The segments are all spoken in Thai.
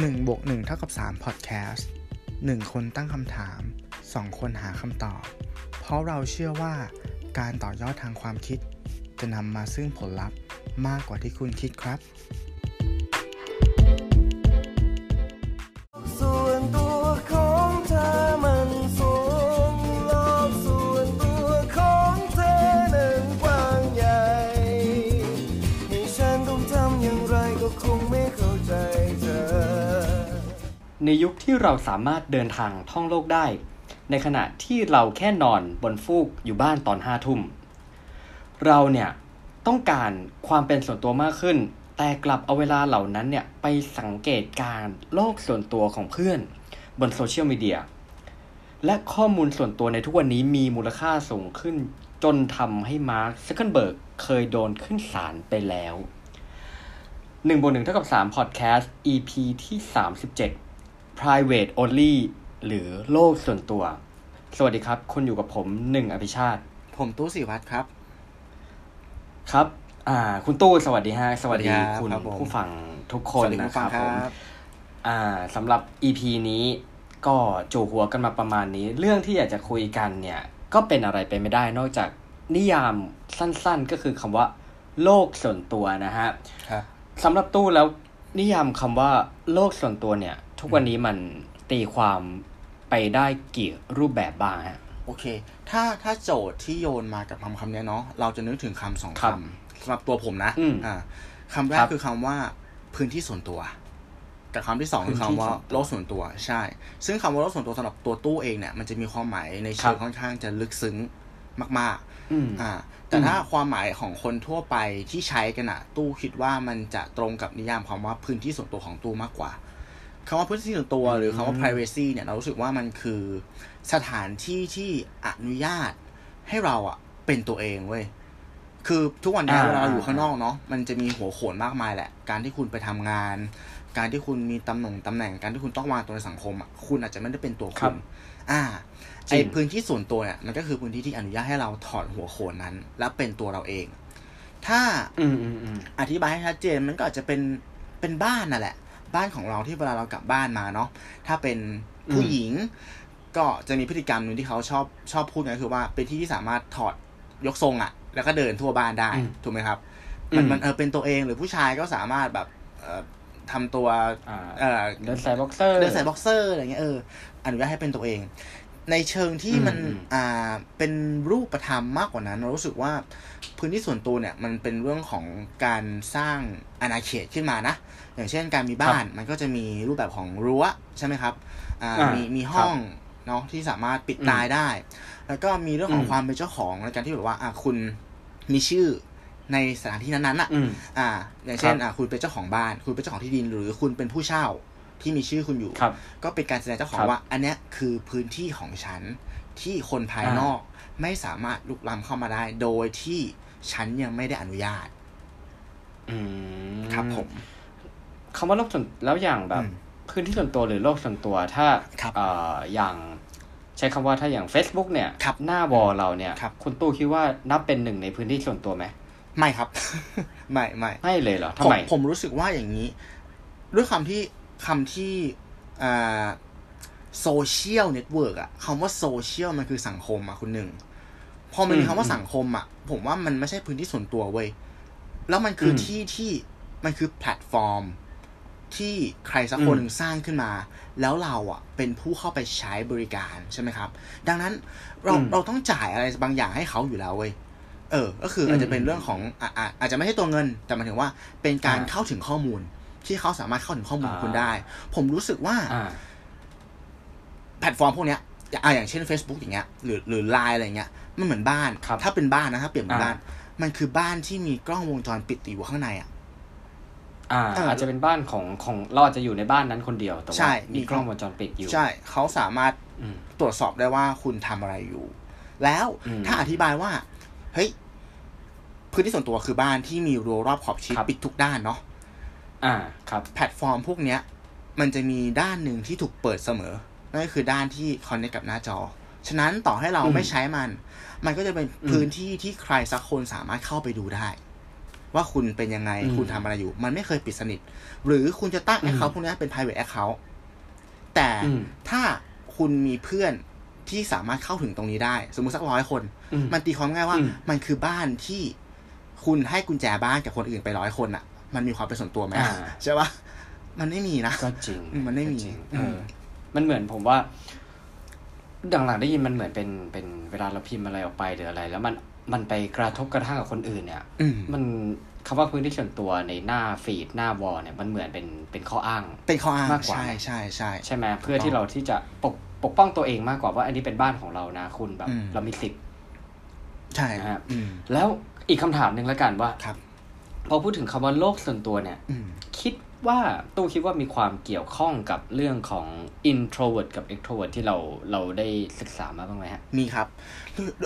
1บวก1เท่ากับ3 Podcast 1 คนตั้งคำถาม 2 คนหาคำตอบ เพราะเราเชื่อว่าการต่อยอดทางความคิด จะนำมาซึ่งผลลัพธ์มากกว่าที่คุณคิดครับ ในยุคที่เราสามารถเดินทางท่องโลกได้ ในขณะที่เราแค่นอนบนฟูกอยู่บ้านตอนห้าทุ่ม เราเนี่ยต้องการความเป็นส่วนตัวมากขึ้น แต่กลับเอาเวลาเหล่านั้นเนี่ยไปสังเกตการโลกส่วนตัวของเพื่อน บนโซเชียลมีเดีย และข้อมูลส่วนตัวในทุกวันนี้มีมูลค่าสูงขึ้น จนทำให้มาร์คซักเคนเบิร์กเคยโดนขึ้นศาลไปแล้ว1บวก1เท่ากับ3 Podcast EP ที่ 37 private only หรือโลกส่วนตัว สวัสดีครับ คุณอยู่กับผมหนึ่งอภิชาติ ผมตู้สิวัตรครับ ครับ อ่า คุณตู้สวัสดีฮะ สวัสดีสวัสดีครับคุณครับผมผู้ฟังทุกคนสวัสดีนะผู้คฟังรับคผมรับอ่าสำหรับ EP นี้ก็จูหัวกันมาประมาณนี้ เรื่องที่อยากจะคุยกันเนี่ย ก็เป็นอะไรไปไม่ได้นอกจากนิยามสั้นๆ ก็คือคำว่า โลกส่วนตัวนะฮะครับสำหรับตู้แล้วนิยามคำว่าโลกส่วนตัวเนี่ย ทุกวันนี้มันตีความไปได้กี่รูปแบบบ้างฮะโอเค ถ้าถ้าโจทย์ที่โยนมากับคำคำเนี้ยเนาะเราจะนึกถึงคำสองครับคำสำหรับตัวผมนะอืมอ่าคำแรครักบคือคำว่าพื้นที่ส่วนตัวกับคำที่สองคือพื้นที่คำว่าส่วนตัวโลกส่วนตัวใช่ ซึ่งคำว่าโลกส่วนตัวสำหรับตัวตู้เองเนี่ยมันจะมีความหมายในครัเชิงบค่อนข้างจะลึกซึ้งมากอืมๆอ่า แต่อืมถ้าความหมายของคนทั่วไปที่ใช้กันอะตู้คิดว่ามันจะตรงกับนิยามความว่าพื้นที่ส่วนตัวของตู้มากกว่า คำว่าพื้นที่ส่วนตัวหรือคำว่า privacy เนี่ยเรารู้สึกว่ามันคือสถานที่ที่อนุญาตให้เราอะเป็นตัวเองเว้ยคือทุกวันนี้อ่าเวลาเราอยู่ข้างนอกเนาะมันจะมีหัวโขนมากมายแหละ การที่คุณไปทำงาน การที่คุณมีตำแหน่งตำแหน่งการที่คุณต้องวางตัวในสังคมอะคุณอาจจะไม่ได้เป็นตัวครัคุบณอ่าจริไองพื้นที่ส่วนตัวเนี่ยมันก็คือพื้นที่ที่อนุญาตให้เราถอดหัวโขนนั้น แล้วเป็นตัวเราเอง ถ้าอืมอืมอืมอธิบายให้ชัดเจนมันก็อาจจะเป็นเป็นบ้านนั่นแหละ บ้านของเราที่เวลาเรากลับบ้านมาเนาะถ้าเป็นผู้อืมหญิง ก็จะมีพฤติกรรมหนึ่งที่เขาชอบชอบพูดกันคือว่าเป็นที่ที่สามารถถอดยกทรงอะแล้วก็เดินทั่วบ้านได้อืมถูกไหมครับ มันอืมมันเออเป็นตัวเองหรือผู้ชายก็สามารถแบบเอ่อทำตัวอ่าเออเดินใส่บ็อกเซอร์เดินใส่บ็อกเซอร์อะไรเงี้ยเอออนุญาตให้เป็นตัวเอง ในเชิงที่มันอืมอ่าเป็นรูปธรรมมากกว่านั้น เรารู้สึกว่าพื้นที่ส่วนตัวเนี่ยมันเป็นเรื่องของการสร้างอาณาเขตขึ้นมานะ อย่างเช่นการมีบ้านมันก็จะมีรูปแบบของรั้วใช่ไหมครับอ่าอ่ามีมีมีห้องเนาะที่สามารถปิดอืมตายได้ แล้วก็มีเรื่องของอืมความเป็นเจ้าของในการที่แบบว่าอ่าคุณมีชื่อในสถานที่นั้นๆอะอืมอ่า อย่างเช่นครับอ่าคุณเป็นเจ้าของบ้าน คุณเป็นเจ้าของที่ดินหรือคุณเป็นผู้เช่า ที่มีชื่อคุณอยู่ครับก็เป็นการแสดงเจ้าของครับว่า อันเนี้ยคือพื้นที่ของฉันที่คนภายอ่านนอกไม่สามารถลุกล้ำเข้ามาได้ โดยที่ฉันยังไม่ได้อนุญาตอืมครับผมคำว่าโลกส่วนแล้วอย่างแบบอืมพื้นที่ส่วนตัวหรือโลกส่วนตัวถ้าครับเอ่ออย่างใช้คำว่าถ้าอย่าง Facebook เนี่ยครับหน้าวอลเราเนี่ยครับคุณตู้คิดว่านับเป็นหนึ่งในพื้นที่ส่วนตัวไหมไม่ครับ ไม่ไม่ไม่เลยเหรอผทำมไมผมรู้สึกว่าอย่างนี้ ด้วยคำที่ คำที่อ่า social network อะคำว่าโซเชียลมันคือสังคมอะคุณหนึ่ง พอมันมีอืมคำว่าสังคมอะผมว่ามันไม่ใช่พื้นที่ส่วนตัวเว้ย แล้วมันคืออมที่ที่มันคือแพลตฟอร์ม ที่ใครสักคนหนึ่งสร้างขึ้นมา แล้วเราอะเป็นผู้เข้าไปใช้บริการใช่ไหมครับ ดังนั้นเราอืมเราต้องจ่ายอะไรบางอย่างให้เขาอยู่แล้วเว้ยเออ ก็คืออาจจะเป็นเรื่องของอะอะอาจจะไม่ใช่ตัวเงิน แต่หมายถึงว่าเป็นการอ่าเข้าถึงข้อมูล ที่เขาสามารถเข้าถึงข้อมูลของคุณอ่าได้ ผมรู้สึกว่าอ่าแพลตฟอร์มพวกเนี้ยอะอย่างเช่น Facebook อย่างเงี้ยหรือหรือไลน์อะไรเงี้ยมันเหมือนบ้านครับถ้าเป็นบ้านนะถ้าเปรียบเหมือนอ่าบ้าน มันคือบ้านที่มีกล้องวงจรปิดติดอยู่ข้างในอะอ่าเออออาจจะเป็นบ้านของของเราอาจจะอยู่ในบ้านนั้นคนเดียวแต่ใช่ว่ามีมีกล้องวงจรปิดอยู่ ใช่ เขาสามารถอืมตรวจสอบได้ว่าคุณทำอะไรอยู่ แล้วอืมถ้าอธิบายว่า เฮ้ยพื้นที่ส่วนตัวคือบ้านที่มีรั้วรอบขอบชิดครับปิดทุกด้านเนาะ อ่าครับแพลตฟอร์มพวกเนี้ย มันจะมีด้านหนึ่งที่ถูกเปิดเสมอ นั่นก็คือด้านที่คอนเนคกับหน้าจอ ฉะนั้นต่อให้เราอืมไม่ใช้มัน มันก็จะเป็นอืมพื้นที่ที่ใครสักคนสามารถเข้าไปดูได้ ว่าคุณเป็นยังไงอืมคุณทำอะไรอยู่ มันไม่เคยปิดสนิท หรือคุณจะตั้งอืม account พวกนี้เป็น private account แต่อืมถ้าคุณมีเพื่อนที่สามารถเข้าถึงตรงนี้ได้ สมมุติสักร้อยคนอืมมันตีความง่ายว่าอืมมันคือบ้านที่คุณให้กุญแจบ้านกับคนอื่นไปร้อยคนอะ มันมีความเป็นส่วนตัวไหมอ่าใช่ปะมันไม่มีนะก็จริงอืมมันไม่มีก็จริงอืเอมอมันเหมือนผมว่าดังหลังๆได้ยินมันเหมือนเป็นเป็นเวลาเราพิมพ์อะไรออกไปหรืออะไร แล้วมันมันไปกระทบกระทั่งกับคนอื่นเนี่ยอืมมันคำว่าพื้นที่ส่วนตัวในหน้าฟีดหน้าวอลเนี่ยมันเหมือนเป็นเป็นข้ออ้างเป็นข้ออ้างมากกว่าใช่ใช่ใช่ใช่ไหมเพื่อที่เราที่จะปกปกป้องตัวเองมากกว่าว่า อันนี้เป็นบ้านของเรานะคุณแบบอืมเรามีสิทธิ์ใช่นะฮะอืมแล้วอีกคำถามหนึ่งแล้วกันว่าครับ พอพูดถึงคำว่าโลกส่วนตัวเนี่ยอืมคิดว่าตู้คิดว่ามีความเกี่ยวข้องกับเรื่องของ introvert กับ extrovert ที่เราเราได้ศึกษามาบ้างไหมฮะ มีครับ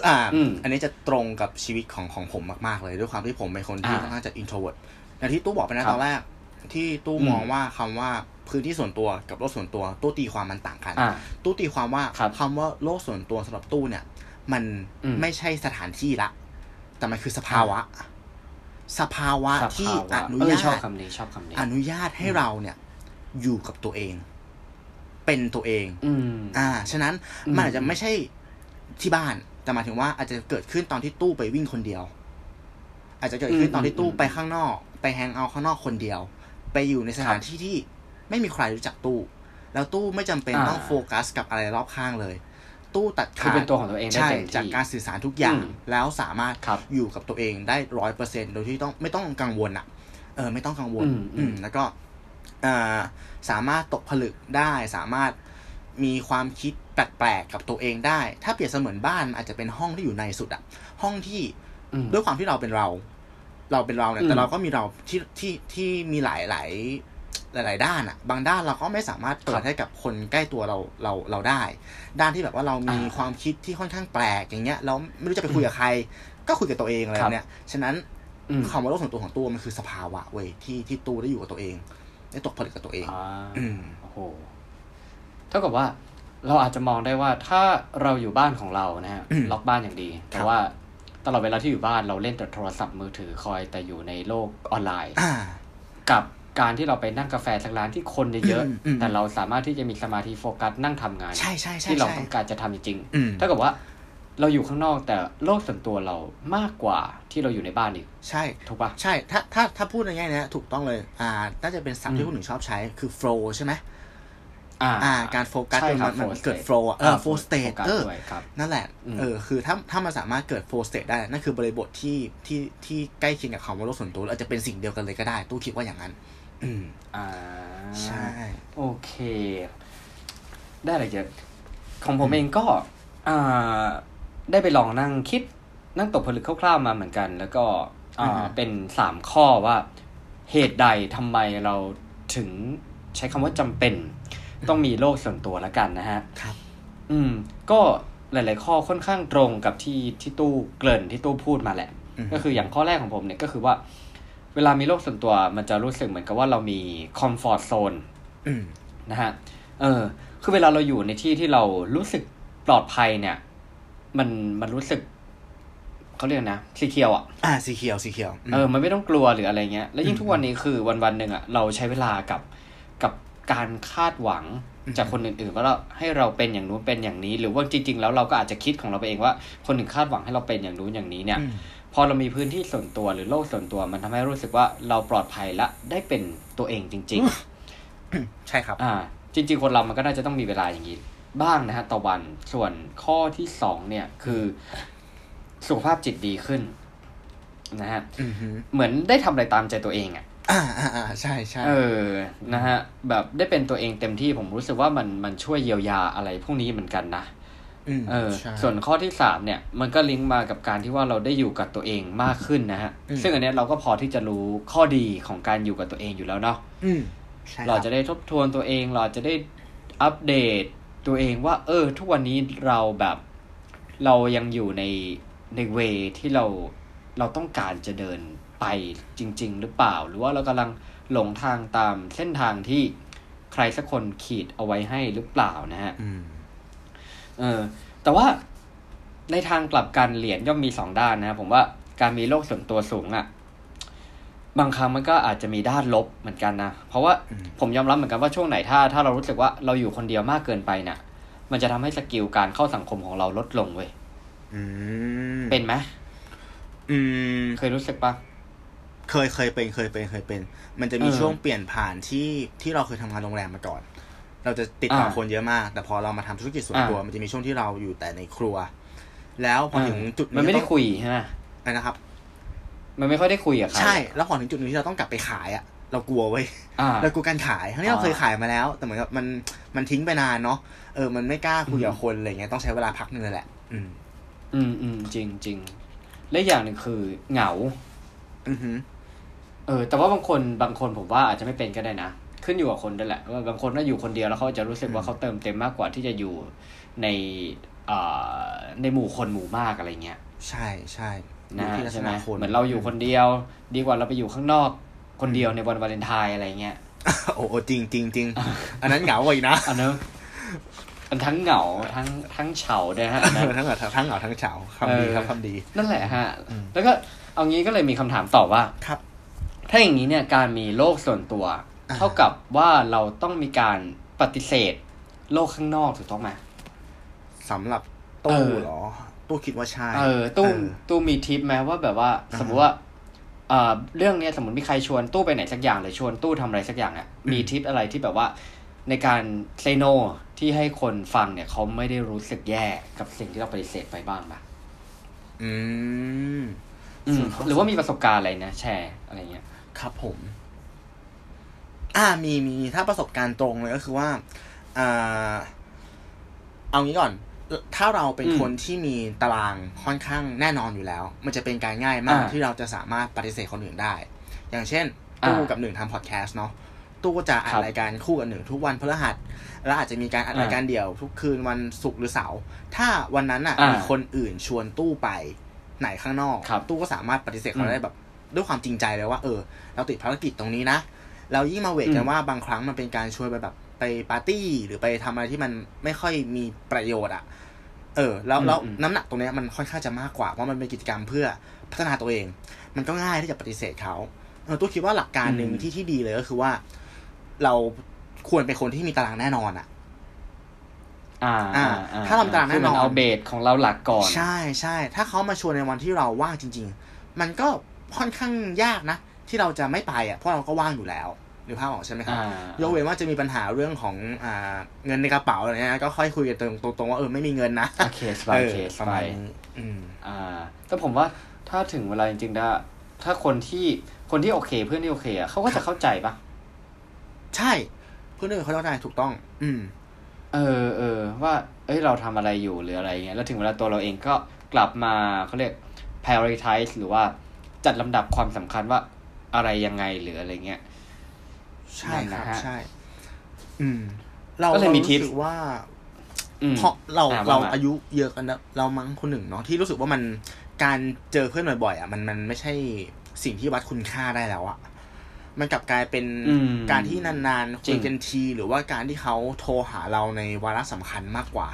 อ่าอืมอันนี้จะตรงกับชีวิตของของผมมาก ๆ เลยด้วยความที่ผมเป็นคนที่อ่าค่อนข้างจะ introvert อย่างที่ตู้บอกไปนะครับตอนแรก ที่ตู้อืมมองว่าคำว่าพื้นที่ส่วนตัวกับโลกส่วนตัว ตู้ตีความมันต่างกันอ่าตู้ตีความว่าครับคำว่าโลกส่วนตัวสำหรับตู้เนี่ย มันอืมไม่ใช่สถานที่ละ แต่มันคือสภาวะ สภาวะสที่ภาวะอนุเออญาชอบตคำนี้ชอบคำนี้อนุญาตให้เราเนี่ย อยู่กับตัวเอง เป็นตัวเอง อืมอ่า ฉะนั้นอืมมันอาจจะไม่ใช่ที่บ้าน แต่หมายถึงว่าอาจจะเกิดขึ้นตอนที่ตู้ไปวิ่งคนเดียว อาจจะเกิดขึ้นตอนที่ตู้ไปข้างนอก ไปแฮงเอาท์ข้างนอกคนเดียว ไปอยู่ในสถานที่ที่ไม่มีใครรู้จักตู้ แล้วตู้ไม่จำเป็นอ่าต้องโฟกัสกับอะไรรอบข้างเลย ตู้ตัดคือขาดเป็นตัวของตัวเองได้ใช่เต็มที่จากการสื่อสารทุกอย่างอืมแล้วสามารถครับอยู่กับตัวเองได้ร้อยเปอร์เซ็นโดยที่ต้องไม่ต้องกังวลอะเออไม่ต้องกังวล อืมอืมแล้วก็อ่าสามารถตกผลึกได้สามารถมีความคิดแปลกๆกับตัวเองได้ ถ้าเปรียบเสมือนบ้านอาจจะเป็นห้องที่อยู่ในสุดอะห้องที่อืมด้วยความที่เราเป็นเรา เราเป็นเราเนี่ยอืมแต่เราก็มีเราที่ที่ที่มีหลายหลาย หลาย ๆ ด้านอะบางด้านเราก็ไม่สามารถเปิครัดบให้กับคนใกล้ตัวเราเราเราได้ ด้านที่แบบว่าเรามีอ่าความคิดที่ค่อนข้างแปลกอย่างเงี้ยเราไม่รู้จะไปคุยกับใคร ก็คุยกับตัวเองอะไรครับแบบเนี้ยฉะนั้นอืมคำว่าโลกส่วนตัวของตัวมันคือสภาวะเว้ยที่ที่ตัวได้อยู่กับตัวเอง ได้ตกผลึกกับตัวเองอ่าอืมโอ้โหเท่ากับว่าเราอาจจะมองได้ว่าถ้าเราอยู่บ้านของเรานะฮะอืมล็อกบ้านอย่างดี แต่ครับว่าตลอดเวลาที่อยู่บ้านเราเล่นแต่โทรศัพท์มือถือคอยแต่อยู่ในโลกออนไลน์อ่ากับ การที่เราไปนั่งกาแฟสักร้านที่คนเยอะอืมอืมๆแต่เราสามารถที่จะมีสมาธิโฟกัสนั่งทำงานใช่ใช่ใช่ที่เราใช่ต้องการจะทำจริงอืมๆเท่ากับว่าเราอยู่ข้างนอกแต่โลกส่วนตัวเรามากกว่าที่เราอยู่ในบ้านอีก ใช่ ถูกปะใช่ ถ้าถ้าถ้าพูดในแง่เนี้ยถูกต้องเลย อ่า น่าจะเป็นศัพอืท์มที่คนหนึ่งชอบใช้คือ flow ใช่ไหมอ่าอ่าการโฟกัสใช่จนครัมับนมัน flow เกิด state flow อะเอออ่า flow state โฟกัสเออด้วยครับนั่นแหละอืมเออ คือถ้าถ้ามันสามารถเกิด flow state ได้ นั่นคือบริบทที่ที่ที่ใกล้เคียงกับคำว่าโลกส่วนตัวแล้วอาจจะเป็นสิ่งเดียวกันเลยก็ได้ ตู้คิดว่าอย่างนั้น อืมอ่าใช่ โอเค ได้อะไรเยอะของผมเองก็อ่าได้ไปลองนั่งคิดนั่งตกผลึกคร่าวๆมาเหมือนกัน แล้วก็อ่าเป็นสามข้อว่า เหตุใดทำไมเราถึงใช้คำว่าจำเป็น ต้องมีโลกส่วนตัวแล้วกันนะฮะครับ อืม ก็หลาย ๆ ข้อค่อนข้างตรงกับที่ที่ตู้เกริ่นที่ตู้พูดมาแหละอืมก็คืออย่างข้อแรกของผมเนี่ยก็คือว่า เวลามีโลกส่วนตัวมันจะรู้สึกเหมือนกับว่าเรามีคอมฟอร์ z โซนอืมนะฮะ เออ คือเวลาเราอยู่ในที่ที่เรารู้สึกปลอดภัยเนี่ย มันมันรู้สึกเขาเรียกนะสีเขียวอะอ่าสีเขียวสีเขียวมเออมันไม่ต้องกลัวหรืออะไรเงี้ย แล้วยิ่งอืมทุกวันนี้คือวันวันๆหนึ่งอะเราใช้เวลากับกับการคาดหวังอืมจากคนอื่นๆว่าเราให้เราเป็นอย่างนู้นเป็นอย่างนี้ หรือว่าจริง ๆ แล้วเราก็อาจจะคิดของเราไปเองว่า คนอื่นคาดหวังให้เราเป็นอย่างนู้นอย่างนี้เนี่ยอืม พอเรามีพื้นที่ส่วนตัวหรือโลกส่วนตัว มันทำให้รู้สึกว่าเราปลอดภัยและได้เป็นตัวเองจริง ๆ ใช่ครับ อ่า จริง ๆ คนเรามันก็น่าจะต้องมีเวลาอย่างนี้บ้างนะฮะต่อวันส่วนข้อที่สองเนี่ยคือสุขภาพจิตดีขึ้น นะฮะอือฮึเหมือนได้ทำอะไรตามใจตัวเองอะ่ะอ่าอ่าอ่าใช่ใช่เออนะฮะแบบได้เป็นตัวเองเต็มที่ผมรู้สึกว่ามันมันช่วยเยียวยาอะไรพวกนี้เหมือนกันนะม เออใช่ส่วนข้อที่สามเนี่ย มันก็ลิงก์มากับการที่ว่าเราได้อยู่กับตัวเองมากขึ้นนะฮะอืมซึ่งอันเนี้ยเราก็พอที่จะรู้ข้อดีของการอยู่กับตัวเองอยู่แล้วเนาะอืมใช่คเราบจะได้ทบทวนตัวเอง เราจะได้อัปเดตตัวเองว่า เออ ทุกวันนี้เราแบบ เรายังอยู่ในในเวที่เราเราต้องการจะเดินไปจริง ๆ หรือเปล่า หรือว่าเรากำลังหลงทางตามเส้นทางที่ใครสักคนขีดเอาไว้ให้หรือเปล่านะฮะอืม เออ แต่ว่าในทางกลับกันเหรียญย่อมมีสองด้านนะครับผมว่าการมีโลกส่วนตัวสูงอะ่ะ บางครั้งมันก็อาจจะมีด้านลบเหมือนกันนะเพราะว่าอืมผมยอมรับเหมือนกันว่าช่วงไหนถ้า ถ้าเรารู้สึกว่าเราอยู่คนเดียวมากเกินไปน่ะมันจะทำให้สกิลการเข้าสังคมของเราลดลงเว้ยอืมเป็นไหมอืม เคยรู้สึกปะเคยเคยเป็นเคยเป็นเคยเป็น มันจะมีเออช่วงเปลี่ยนผ่านที่ที่เราเคยทำงานโรงแรมมาก่อน เราจะติดต่ออ่าคนเยอะมาก แต่พอเรามาทำธุรกิจส่วนอ่าตัวมันจะมีช่วงที่เราอยู่แต่ในครัว แล้วพอถึงจุดหมันไม่ได้ต้องคุยใช่ไหมอะไรนะครับ มันไม่ค่อยได้คุยกับใครใช่ แล้วพอถึงจุดหนึงที่เราต้องกลับไปขายอะเรากลัวเว้ยอ่าเรากลัวการขายทั้งที่เราอ่าเคยขายมาแล้ว แต่เหมือนกับมันมันทิ้งไปนานเนาะเออมันไม่กล้าคุยกับอืมคนอะไรเงี้ยต้องใช้เวลาพักหนึงเลยแหละ อืม อืมอืมจริงจริงและอย่างหนึ่งคือเหงาอือหือเออ แต่ว่าบางคนบางคนผมว่าอาจจะไม่เป็นก็ได้นะ ขึ้นอยู่กับคนด้วยแหละว่าบางคนถ้าอยู่คนเดียวแล้วเขาจะรู้สึกว่าเขาเติมเต็มมากกว่าที่จะอยู่ในเอ่อในหมู่คนหมู่มากอะไรเงี้ยใช่ใช่อนะยู่ที่ลักษใช่ไหมณะคนเหมือนเราอยู่คนเดียว ดีกว่าเราไปอยู่ข้างนอกคนเดียวในวันวาเลนไทน์อะไรเงี้ยโอ้โหจริงจริงจริงอันนั้นเหงากว่าอีกนะอันนั้นมันทั้งเหงาทั้งทั้งเฉาด้วยฮะอันนั้นทั้งเหงาทั้งเหงาทั้งเฉาคำดีครับเออคำดี นั่นแหละฮะอืมแล้วก็เอางี้ก็เลยมีคำถามต่อว่าครับ ถ้าอย่างนี้เนี่ยการมีโลกส่วนตัวอ่า เท่ากับว่าเราต้องมีการปฏิเสธโลกข้างนอกถูกต้องไหมสำหรับเอตู้อเหรอ ตู้คิดว่าใช่เออตู้เออตู้มีทิปไหมว่าแบบว่าอ่า สมมติว่าเอ่อเรื่องเนี้ยสมมติมีใครชวนตู้ไปไหนสักอย่างหรือชวนตู้ทำอะไรสักอย่างอะอืมมีทิปอะไรที่แบบว่า ในการเซโนที่ให้คนฟังเนี่ยเขาไม่ได้รู้สึกแย่กับสิ่งที่เราปฏิเสธไปบ้างปะอืมอืมส่วนข้อหรือว่ามีประสบการณ์อะไรนะ แชร์อะไรเงี้ย ครับผม อ่ามีมีถ้าประสบการณ์ตรงเลยก็คือว่าอ่าเอางี้ก่อน ถ้าเราเป็นอืมคนที่มีตารางค่อนข้างแน่นอนอยู่แล้ว มันจะเป็นการง่ายมากอ่าที่เราจะสามารถปฏิเสธคนอื่นได้ อย่างเช่นตู้อ่ากับหนึ่งทำพอดแคสต์เนาะตู้ก็จะอัดครับรายการคู่กับหนึ่งทุกวันพฤหัส แล้วอาจจะมีการอัดอ่ารายการเดี่ยวทุกคืนวันศุกร์หรือเสาร์ถ้าวันนั้นอะอ่ามีมีคนอื่นชวนตู้ไปไหนข้างนอกครับตู้ก็สามารถปฏิเสธเขาอืมได้แบบด้วยความจริงใจเลยว่า เออ เราติดภารกิจตรงนี้นะ เรายิ่งมาเวทอืกันมว่าบางครั้งมันเป็นการชวนไปแบบไปปาร์ตี้หรือไปทำอะไรที่มันไม่ค่อยมีประโยชน์อะเออ แล้วแล้วอืมอืมน้ำหนักตรงเนี้ยมันค่อนข้างจะมากกว่าเพราะมันเป็นกิจกรรมเพื่อพัฒนาตัวเอง มันก็ง่ายที่จะปฏิเสธเขาเออตู้คิดว่าหลักการหนึ่งอืมที่ที่ดีเลยก็คือว่า เราควรเป็นคนที่มีตารางแน่นอนอะอ่าอ่า ถ้าเรามีตารางแน่นอนคืมัเอาเบสของเราหลักก่อน ใช่ใช่ถ้าเขามาชวนในวันที่เราว่างจริง ๆ มันก็ค่อนข้างยากนะ ที่เราจะไม่ไปอะเพราะเราก็ว่างอยู่แล้วหรือภาพออกใช่ไหมครับอ่ายกเว้นว่าจะมีปัญหาเรื่องของอ่าเงินในกระเป๋าอะไรเงี้ยก็ค่อยคุยกันตรงตรงๆว่าเออไม่มีเงินนะโอเคสบายเออเคสประไปมาณนี้อืมอ่า แต่ผมว่าถ้าถึงเวลาจริงๆถ้าถ้าคนที่คนที่โอเค เพื่อนที่โอเคอะเขาก็จะเข้าใจปะใช่ เพื่อนๆเขาเข้าใจถูกต้อง อืม เออเออว่า เอ้ยเราทำอะไรอยู่หรืออะไรเงี้ยแล้วถึงเวลาตัวเราเองก็กลับมาเขาเรียก prioritize หรือว่าจัดลำดับความสำคัญว่า อะไรยังไงหรืออะไรเงี้ย ใช่ครับนั่นนะฮะใช่ อืม เราก็เลยมีราทิปรู้สึกว่าอืมเพราะเราอ่าเราว่ามาอายุเยอะกันนะเรามั้งคนหนึ่งเนาะที่รู้สึกว่ามันการเจอเพื่อนบ่อยๆอะมันมันไม่ใช่สิ่งที่วัดคุณค่าได้แล้วอะมันกลับกลายเป็นอืมการที่นานๆจริคุยงกันทีหรือว่าการที่เขาโทรหาเราในวาระสำคัญมากกว่า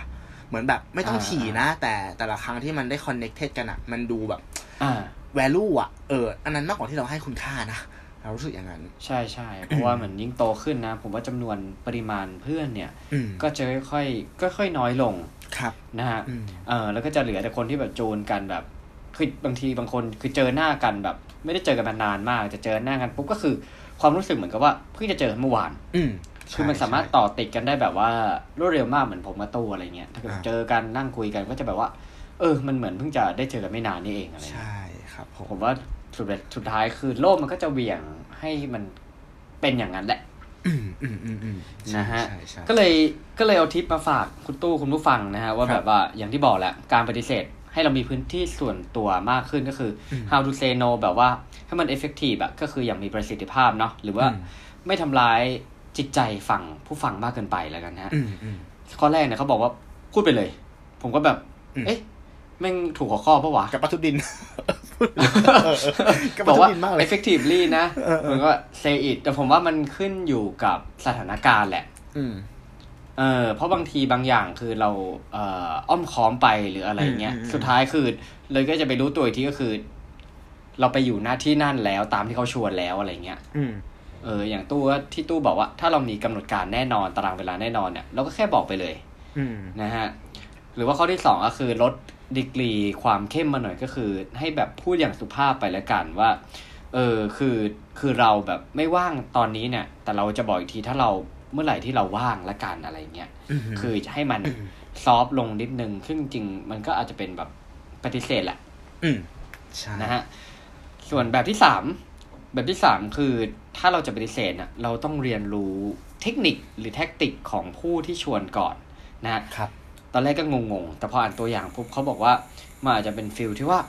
เหมือนแบบไม่ต้องอ่าถี่นะ แต่แต่ละครั้งที่มันได้คอนเน็กเท d กันอะ มันดูแบบอ่า value อะเอออันนั้นมากกว่าที่เราให้คุณค่านะเรารู้สึกอย่างนั้น ใช่ใช่เพราะว่าเหมือนยิ่งโตขึ้นนะ ผมว่าจำนวนปริมาณเพื่อนเนี่ยอืมก็จะค่อยๆค่อยๆน้อยลงครับนะฮะอืมเออแล้วก็จะเหลือแต่คนที่แบบจูนกันแบบคือบางทีบางคนคือเจอหน้ากันแบบ ไม่ได้เจอกันมานานมาก จะเจอหน้ากันปุ๊บก็คือความรู้สึกเหมือนกับว่าเพิ่งจะเจอเมื่อวาน อืมคือมันใช่สามารถใช่ต่อติดกันได้แบบว่ารวดเร็วมากเหมือนผมกับตู้อะไรเงี้ยถ้าเกิดอ่าเจอกันนั่งคุยกันก็จะแบบว่า เออ มันเหมือนเพิ่งจะได้เจอกันไม่นานนี่เองอะไรเงี้ยใช่ ครับผมผมว่าสุดสุดท้ายคือโลกมันก็จะเหวี่ยงให้มันเป็นอย่างนั้นแหละอืมอืมอืมอืมใช่นะฮะใช่ใช่ก็เลยก็เลยเอาทิปมาฝากคุณตู้คุณผู้ฟังนะฮะว่าครับแบบว่าอย่างที่บอกแหละการปฏิเสธให้เรามีพื้นที่ส่วนตัวมากขึ้นก็คืออม how to say no แบบว่าให้มัน effective อะก็คืออย่างมีประสิทธิภาพเนาะหรือว่าอืมไม่ทำร้ายจิตใจฝั่งผู้ฟังมากเกินไปแล้วกันฮะอืมอืมข้อแรกเนี่ยเขาบอกว่าพูดไปเลย ผมก็แบบอืมเอ๊ะแม่งถูกหัวข้อปะวะกับปัทุดินกั บอกว่าดินมากเลย effectively นะมันก็ say it แต่ผมว่ามันขึ้นอยู่กับสถานการณ์แหละเออเพราะบางทีบางอย่างคือเราเอ่ออ้อมค้อมไปหรืออะไรเงี้ย สุดท้ายคือ เลยก็จะไปรู้ตัวอีกทีก็คือ เราไปอยู่หน้าที่นั่นแล้วตามที่เขาชวนแล้วอะไรเงี้ยเออ อย่างตู้ที่ตู้บอกว่า ถ้าเรามีกำหนดการแน่นอนตารางเวลาแน่นอนเนี่ยเราก็แค่บอกไปเลยนะฮะ หรือว่าข้อที่สองก็คือลด ดีกรีความเข้มมาหน่อยก็คือ ให้แบบพูดอย่างสุภาพไปแล้วกันว่า เออคือคือเราแบบไม่ว่างตอนนี้เนี่ย แต่เราจะบอกอีกทีถ้าเราเมื่อไหร่ที่เราว่างละกันอะไรเงี้ยอืมคือให้มัน soft ลงนิดนึงซึ่งจริงๆมันก็อาจจะเป็นแบบปฏิเสธแหละอืมใช่นะฮะส่วนแบบที่สามแบบที่สามคือถ้าเราจะปฏิเสธน่ะเราต้องเรียนรู้เทคนิคหรือ tactic ของผู้ที่ชวนก่อนนะฮะครับ ตอนแรกก็งงๆ แต่พออ่านตัวอย่างปุ๊บเขาบอกว่ามันอาจจะเป็น feel ที่ว่า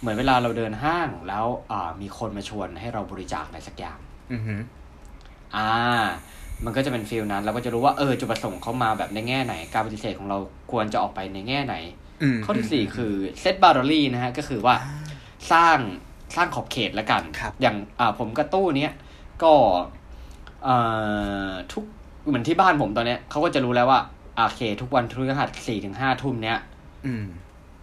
เหมือนเวลาเราเดินห้างแล้วอ่ามีคนมาชวนให้เราบริจาคอะไรสักอย่างอือหืออ่า มันก็จะเป็น feel นั้น เราก็จะรู้ว่าเออจุดประสงค์เขามาแบบในแง่ไหน การปฏิเสธของเราควรจะออกไปในแง่ไหนอืมข้อที่สี่คือ set boundary นะฮะก็คือว่าสร้างสร้างขอบเขตแล้วกันครับอย่างอ่าผมกับตู้เนี้ยก็เอ่อทุกเหมือนที่บ้านผมตอนเนี้ยเขาก็จะรู้แล้วว่า โอเค ทุกวันพฤหัสสี่ถึงห้าทุ่มเนี้ยอืม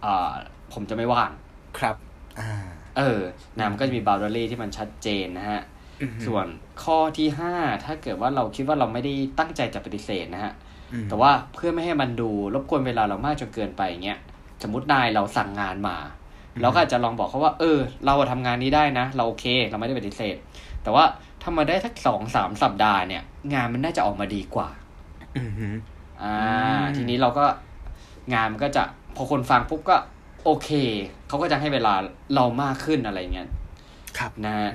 อ่าผมจะไม่ว่าง ครับอ่าเออนะมันก็จะมีบาร์รี่ที่มันชัดเจนนะฮะอือหือส่วนข้อที่ห้าถ้าเกิดว่าเราคิดว่าเราไม่ได้ตั้งใจจะปฏิเสธนะฮะอืมแต่ว่าเพื่อไม่ให้มันดูรบกวนเวลาเรามากจนเกินไปเงี้ย สมมตินายเราสั่งงานมา เราก็อาจจะลองบอกเขาว่า เออ เราทำงานนี้ได้นะ เราโอเค เราไม่ได้ปฏิเสธ แต่ว่าถ้ามาได้สักสองสามสัปดาห์เนี่ย งานมันน่าจะออกมาดีกว่า อือหืออ่าอืมทีนี้เราก็งานมันก็จะพอคนฟังปุ๊บก็ โอเค เขาก็จะให้เวลาเรามากขึ้นอะไรเงี้ยครับนะฮะ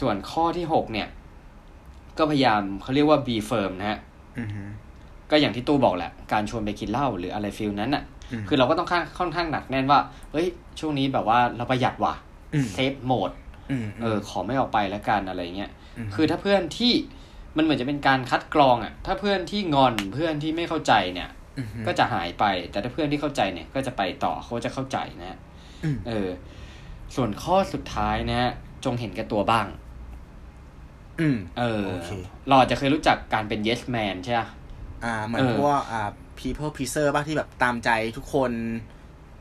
ส่วนข้อที่หกเนี่ย ก็พยายามเขาเรียกว่า be firm นะฮะอือหือก็อย่างที่ตู้บอกแหละ การชวนไปกินเหล้าหรืออะไรฟิลนั้นน่ะอืมคือเราก็ต้องค่อนค่อนข้างหนักแน่นว่า เฮ้ย ช่วงนี้แบบว่าเราประหยัดว่ะอืมเซฟโหมดอืมเออ ขอไม่ออกไปแล้วกันอะไรเงี้ยมคือถ้าเพื่อนที่ มันเหมือนจะเป็นการคัดกรองอะ ถ้าเพื่อนที่งอนเพื่อนที่ไม่เข้าใจเนี่ยอือหือก็จะหายไป แต่ถ้าเพื่อนที่เข้าใจเนี่ย ก็จะไปต่อเขาจะเข้าใจนะฮะอืมเออ ส่วนข้อสุดท้ายนะฮะจงเห็นแก่ตัวบ้าง อืม เออโอเคเราอาจจะเคยรู้จักการเป็น yes man ใช่ไหมอ่า เหมือนเออพวกอ่า people pleaser บ้างที่แบบตามใจทุกคน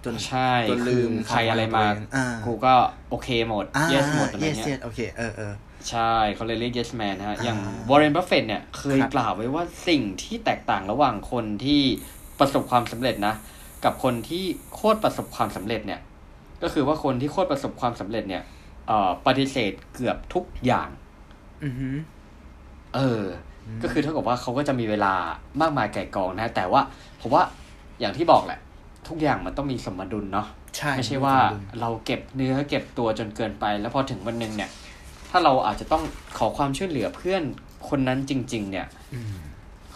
จนใช่จนลืมคือใครอะไรมาควตัวเองอ่ากูก็โอเคหมดอ่า yes หมดอะไร yes เงี้ย yes โอเค เออเออ ใช่เขาเลยเรียก yes man นะฮะอ่าอย่าง Warren Buffett เนี่ยเคยครับกล่าวไว้ว่าสิ่งที่แตกต่างระหว่างคนที่ประสบความสำเร็จนะ กับคนที่โคตรประสบความสำเร็จเนี่ย ก็คือว่าคนที่โคตรประสบความสำเร็จเนี่ยเอ่อปฏิเสธเกือบทุกอย่างอือหือเอออ ก็คือเท่ากับว่าเขาก็จะมีเวลามากมายไก่กองนะ แต่ว่าผมว่าอย่างที่บอกแหละ ทุกอย่างมันต้องมีสมดุลเนาะใช่ไม่ใช่ว่าเราเก็บเนื้อเก็บตัวจนเกินไป แล้วพอถึงวันหนึ่งเนี่ย ถ้าเราอาจจะต้องขอความช่วยเหลือเพื่อนคนนั้นจริง ๆ เนี่ยอืม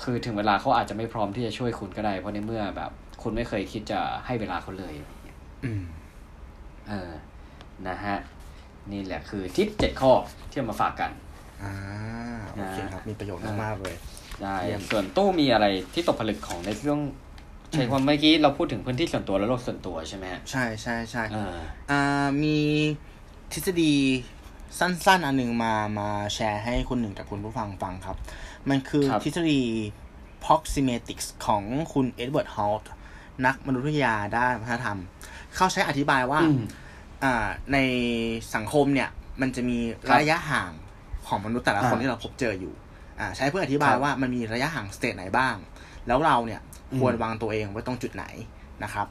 คือถึงเวลาเขาอาจจะไม่พร้อมที่จะช่วยคุณก็ได้ เพราะในเมื่อแบบ คุณไม่เคยคิดจะให้เวลาเขาเลยอืมเออ นะฮะ นี่แหละคือทิปเจ็ดข้อที่เอามาฝากกัน อ่าโอเคครับ มีประโยชน์มากๆเลย ได้เยี่ยมส่วนตู้มีอะไรที่ตกผลึกของในเรื่องใช้ความเมื่อกี้เราพูดถึงพื้นที่ส่วนตัวและโลกส่วนตัวใช่ไหมฮะใช่ใช่ใช่เอออ่ามีทฤษฎี สั้นๆ อันหนึ่งมามาแชร์ให้คุณหนึ่งกับคุณผู้ฟังฟังครับ มันคือครับทฤษฎี proxemics ของคุณเอ็ดเวิร์ดฮอลต์นักมนุษยวิทยาด้านวัฒนธรรม เขาใช้อธิบายว่าอืมอ่าในสังคมเนี่ย มันจะมีครับระยะห่างของมนุษย์แต่ละคนอ่าที่เราพบเจออยู่อ่าใช้เพื่ออธิบายครับว่ามันมีระยะห่าง stage ไหนบ้าง แล้วเราเนี่ยอืมควรวางตัวเองไว้ตรงจุดไหนนะครับ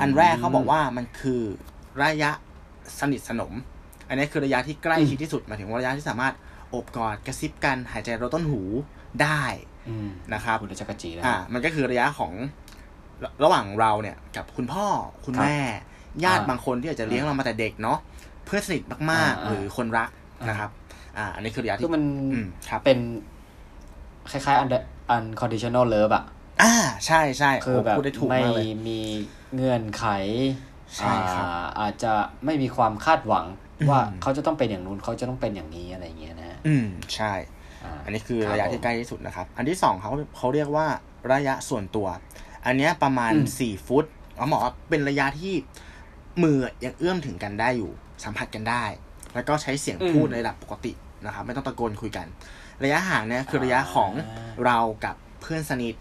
อันแรกเขาบอกว่ามันคือระยะสนิทสนม อันนี้คือระยะที่ใกล้ชิดที่สุดหมายถึงว่าระยะที่สามารถโอบกอดกระซิบกันหายใจรดต้นหูได้อืมนะครับคุณจักรจีแล้วอ่ามันก็คือระยะของระระหว่างเราเนี่ยกับคุณพ่อคุณครับแม่ ญาติอ่าบางคนที่อาจจะเลี้ยงเรามาแต่เด็กเนาะเพื่อนสนิทมากอ่าๆหรือคนรักอ่านนะครับ อ่าอันนี้คือระยะคืที่อมันอืมครับเป็นคล้ายๆ under unconditional love อะอ่าใช่ใช่คือโอ้แบบพูดได้ถูกไม่มากเลยมีเงื่อนไขใช่ครับอ่าอาจจะไม่มีความคาดหวังอืม ว่าเขาจะต้องเป็นอย่างนู้นเขาจะต้องเป็นอย่างนี้อะไรอย่างเงี้ยนะฮะอืมใช่าอันนี้คือครับระยะที่ผมใกล้ที่สุดนะครับ อันที่สองเขาเขาเรียกว่าระยะส่วนตัว อันเนี้ยประมาณอืมสี่ฟุตเขาบอกว่าเป็นระยะที่มือยังเอื้อมถึงกันได้อยู่ สัมผัสกันได้ แล้วก็ใช้เสียงพูดในระดับปกตินะครับ ไม่ต้องตะโกนคุยกัน ระยะห่างเนี่ยคือระยะของเรากับเพื่อนสนิท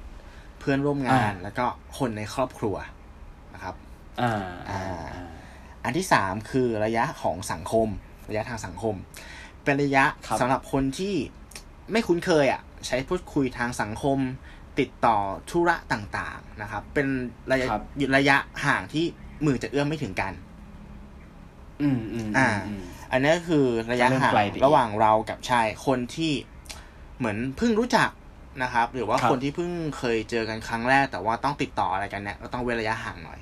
เพื่อนร่วมงานแล้วก็คนในครอบครัวนะครับ อ่าอ่า อ่าอันที่สามคือระยะของสังคม ระยะทางสังคม เป็นระยะครับสำหรับคนที่ไม่คุ้นเคยอะใช้พูดคุยทางสังคม ติดต่อธุระต่างๆนะครับ เป็นระยะครับระยะห่างที่มือจะเอื้อมไม่ถึงกัน อืมอืมอ่าอืมอันนี้ก็คือระยะจะเริ่มห่างไกลไปอีกระหว่างเรากับชายคนที่เหมือนเพิ่งรู้จักนะครับ หรือว่าครับคนที่เพิ่งเคยเจอกันครั้งแรก แต่ว่าต้องติดต่ออะไรกันเนี่ยก็ต้องเว้นระยะห่างหน่อย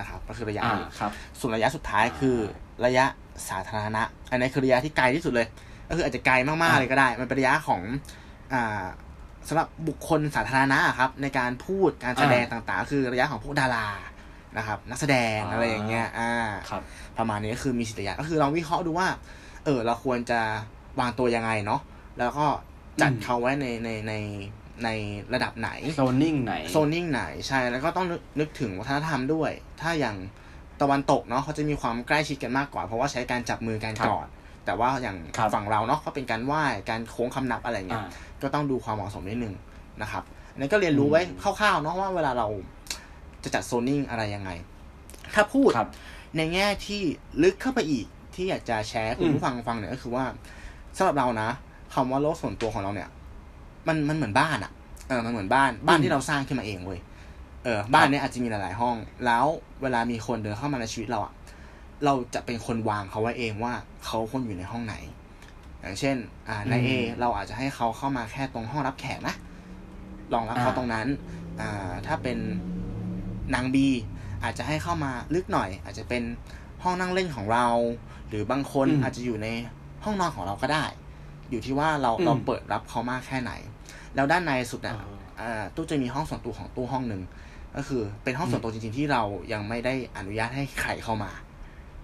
นะครับก็คือระยะอ่านี้ครับส่วนระยะสุดท้ายคือระยะสาธารณะ อันนี้คือระยะที่ไกลที่สุดเลย ก็คืออาจจะไกลมากๆอ่าเลยก็ได้ มันเป็นระยะของอ่าสำหรับบุคคลสาธารณะอะครับในการพูดการแสดงต่างๆ คือระยะของพวกดารานะครับ นักแสดงอะไรอย่างเงี้ยอ่าครับประมาณนี้ก็คือมีสิทธิยะก็คือเราวิเคราะห์ดูว่า เออเราควรจะวางตัวยังไงเนาะแล้วก็จัดอืมเขาไว้ในในใน ในระดับไหนโซนนิ่งไหนโซนนิ่งไหนใช่แล้วก็ต้องนึกนึกถึงวัฒนธรรมด้วย ถ้าอย่างตะวันตกเนาะเขาจะมีความใกล้ชิดกันมากกว่า เพราะว่าใช้การจับมือกันครับกอดแต่ว่าอย่างครับฝั่งเราเนาะก็เป็นการไหว้การโค้งคำนับอะไรเงี้ยอ่าก็ต้องดูความเหมาะสมนิดนึงนะครับอันนี้ก็เรียนรู้ไว้อืมคร่าวๆเนาะว่าเวลาเราจะจัดโซนนิ่งอะไรยังไง ถ้าพูดครับในแง่ที่ลึกเข้าไปอีกที่อยากจะแชร์ให้คุณอืมผู้ฟังฟังเนี่ยก็คือว่าสำหรับเรานะคำว่าโลกส่วนตัวของเราเนี่ย มันมันเหมือนบ้านอะเออมันเหมือนบ้านบ้านที่เราสร้างขึ้นมาเองเว้ยเออบ้านเนี้ยอาจจะมีหลายๆห้อง แล้วเวลามีคนเดินเข้ามาในชีวิตเราอะเราจะเป็นคนวางเขาไว้เองว่าเขาควรอยู่ในห้องไหน อย่างเช่น อ่าในเออืมเราอาจจะให้เขาเข้ามาแค่ตรงห้องรับแขกนะลองรับเขาอ่าตรงนั้น อ่าถ้าเป็นนางบีอาจจะให้เข้ามาลึกหน่อย อาจจะเป็นห้องนั่งเล่นของเรา หรือบางคนอืมอาจจะอยู่ในห้องนอนของเราก็ได้ อยู่ที่ว่าเราอืมเราเปิดรับเขามากแค่ไหน แล้วด้านในสุดอะอ่าอ่าตู้จะมีห้องส่วนตัวของตู้ห้องหนึ่งก็คือเป็นห้องส่วนตัวจริงๆที่เรายังไม่ได้อนุญาตให้ใครเข้ามา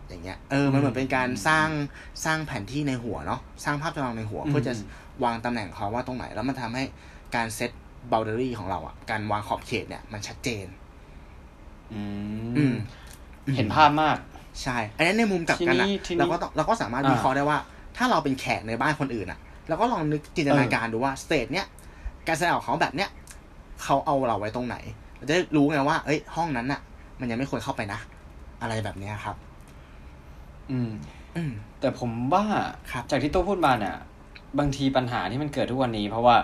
อย่างเงี้ยเออมันเหมือนเป็นการสร้างสร้างแผนที่ในหัวเนาะสร้างภาพจำลองในหัว เพื่อจะอืมวางตำแหน่งเขาว่าตรงไหน แล้วมันทำให้การเซตบ o ลเดอรี่ของเราอะการวางขอบเขตเนี่ยมันชัดเจน อือืมมเห็นภาพมาก ใช่ อันนี้ในมุมกลับกันทีอะนี้ทีนี้เราก็ต้องเราก็สามารถอ่าวิเคราะห์ได้ว่า ถ้าเราเป็นแขกในบ้านคนอื่นอะเราก็ลองนึกจินตนาการดูว่า stage เนี้ยการแสดงของเขาแบบเนี้ยเขาเอาเราไว้ตรงไหนเราจะได้รู้ไงว่าเอ้ยห้องนั้นอะมันยังไม่ควรเข้าไปนะ อะไรแบบเนี้ยครับ อืมอืมแต่ผมว่าครับจากที่โต้พูดมาเนี่ย บางทีปัญหาที่มันเกิดทุกวันนี้ เพราะว่า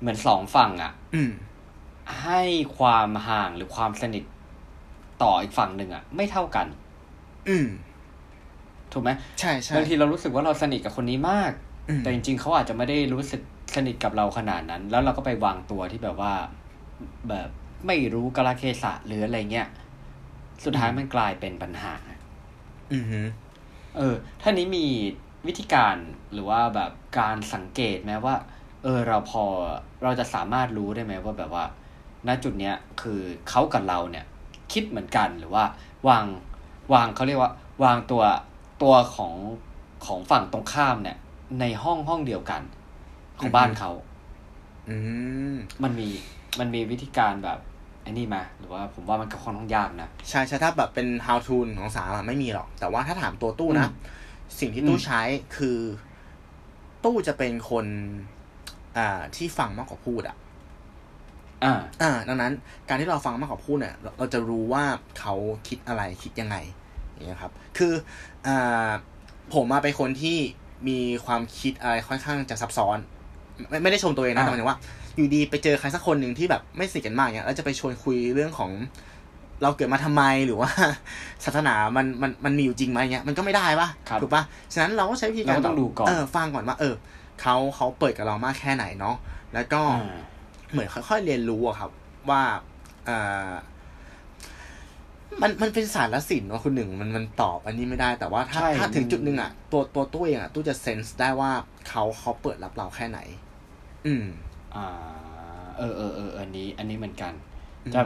เหมือนสองฝั่งอะอืมให้ความห่างหรือความสนิทต่ออีกฝั่งหนึ่งอะ ไม่เท่ากัน อืม ถูกไหมใช่ใช่บางทีเรารู้สึกว่าเราสนิทกับคนนี้มากอืมแต่จริง ๆเขาอาจจะไม่ได้รู้สึกสนิทกับเราขนาดนั้น แล้วเราก็ไปวางตัวที่แบบว่า แบบไม่รู้กาลเทศะหรืออะไรเงี้ยสุดท้ายมันกลายเป็นปัญหา อืมฮึเออ ท่านี้มีวิธีการหรือว่าแบบการสังเกตไหมว่า เออเราพอเราจะสามารถรู้ได้ไหมว่าแบบว่า ณจุดเนี้ยคือเขากับเราเนี่ย คิดเหมือนกันหรือว่าวางวางเขาเรียกว่า วางตัว ตัวของของฝั่งตรงข้ามเนี่ย ในห้องห้องเดียวกัน ของบ้านเขา อืมมันมีมันมีวิธีการแบบไอ้นี่มาหรือว่าผมว่ามันก็ค่อนข้างยากนะใช่ใช่ถ้าแบบเป็น how to ของสามอะไม่มีหรอก แต่ว่าถ้าถามตัวตู้นะอืมสิ่งที่ตู้อืมใช้คือ ตู้จะเป็นคน อ่าที่ฟังมากกว่าพูดอะอ่าอ่า ดังนั้น การที่เราฟังมากกว่าพูดเนี่ย เราเราจะรู้ว่าเขาคิดอะไรคิดยังไงอย่าง เงี้ยครับ คืออ่าผมมาเป็นคนที่มีความคิดอะไรค่อนข้างจะซับซ้อน ไม่ไม่ได้ชมตัวเองนะอ่าแต่หมายถึงว่า อยู่ดีไปเจอใครสักคนหนึ่งที่แบบไม่สนิทกันมากเนี่ยแล้วจะไปชวนคุยเรื่องของเราเกิดมาทำไมหรือว่าศาสนามันมันมันมีอยู่จริงไหมเงี้ยมันก็ไม่ได้ปะครับถูกปะฉะนั้นเราก็ใช้วิธีการเราก็ต้องดูก่อนเออฟังก่อนว่าเออเขาเขาเปิดกับเรามากแค่ไหนเนาะแล้วก็อ่าเหมือนค่อยๆเรียนรู้อะครับ ว่าเอ่อ มันมันเป็นศาสตร์และศิลป์ว่าคุณหนึ่งมันมันตอบอันนี้ไม่ได้แต่ว่าถ้าใช่ถ้าถึงมันจุดหนึ่งอะตัวตัวตู้เองอะตู้จะเซนส์ได้ว่าเขาเขาเปิดรับเราแค่ไหน อืม อ่า เออเออเอออันนี้ อันนี้เหมือนกันอืมจะ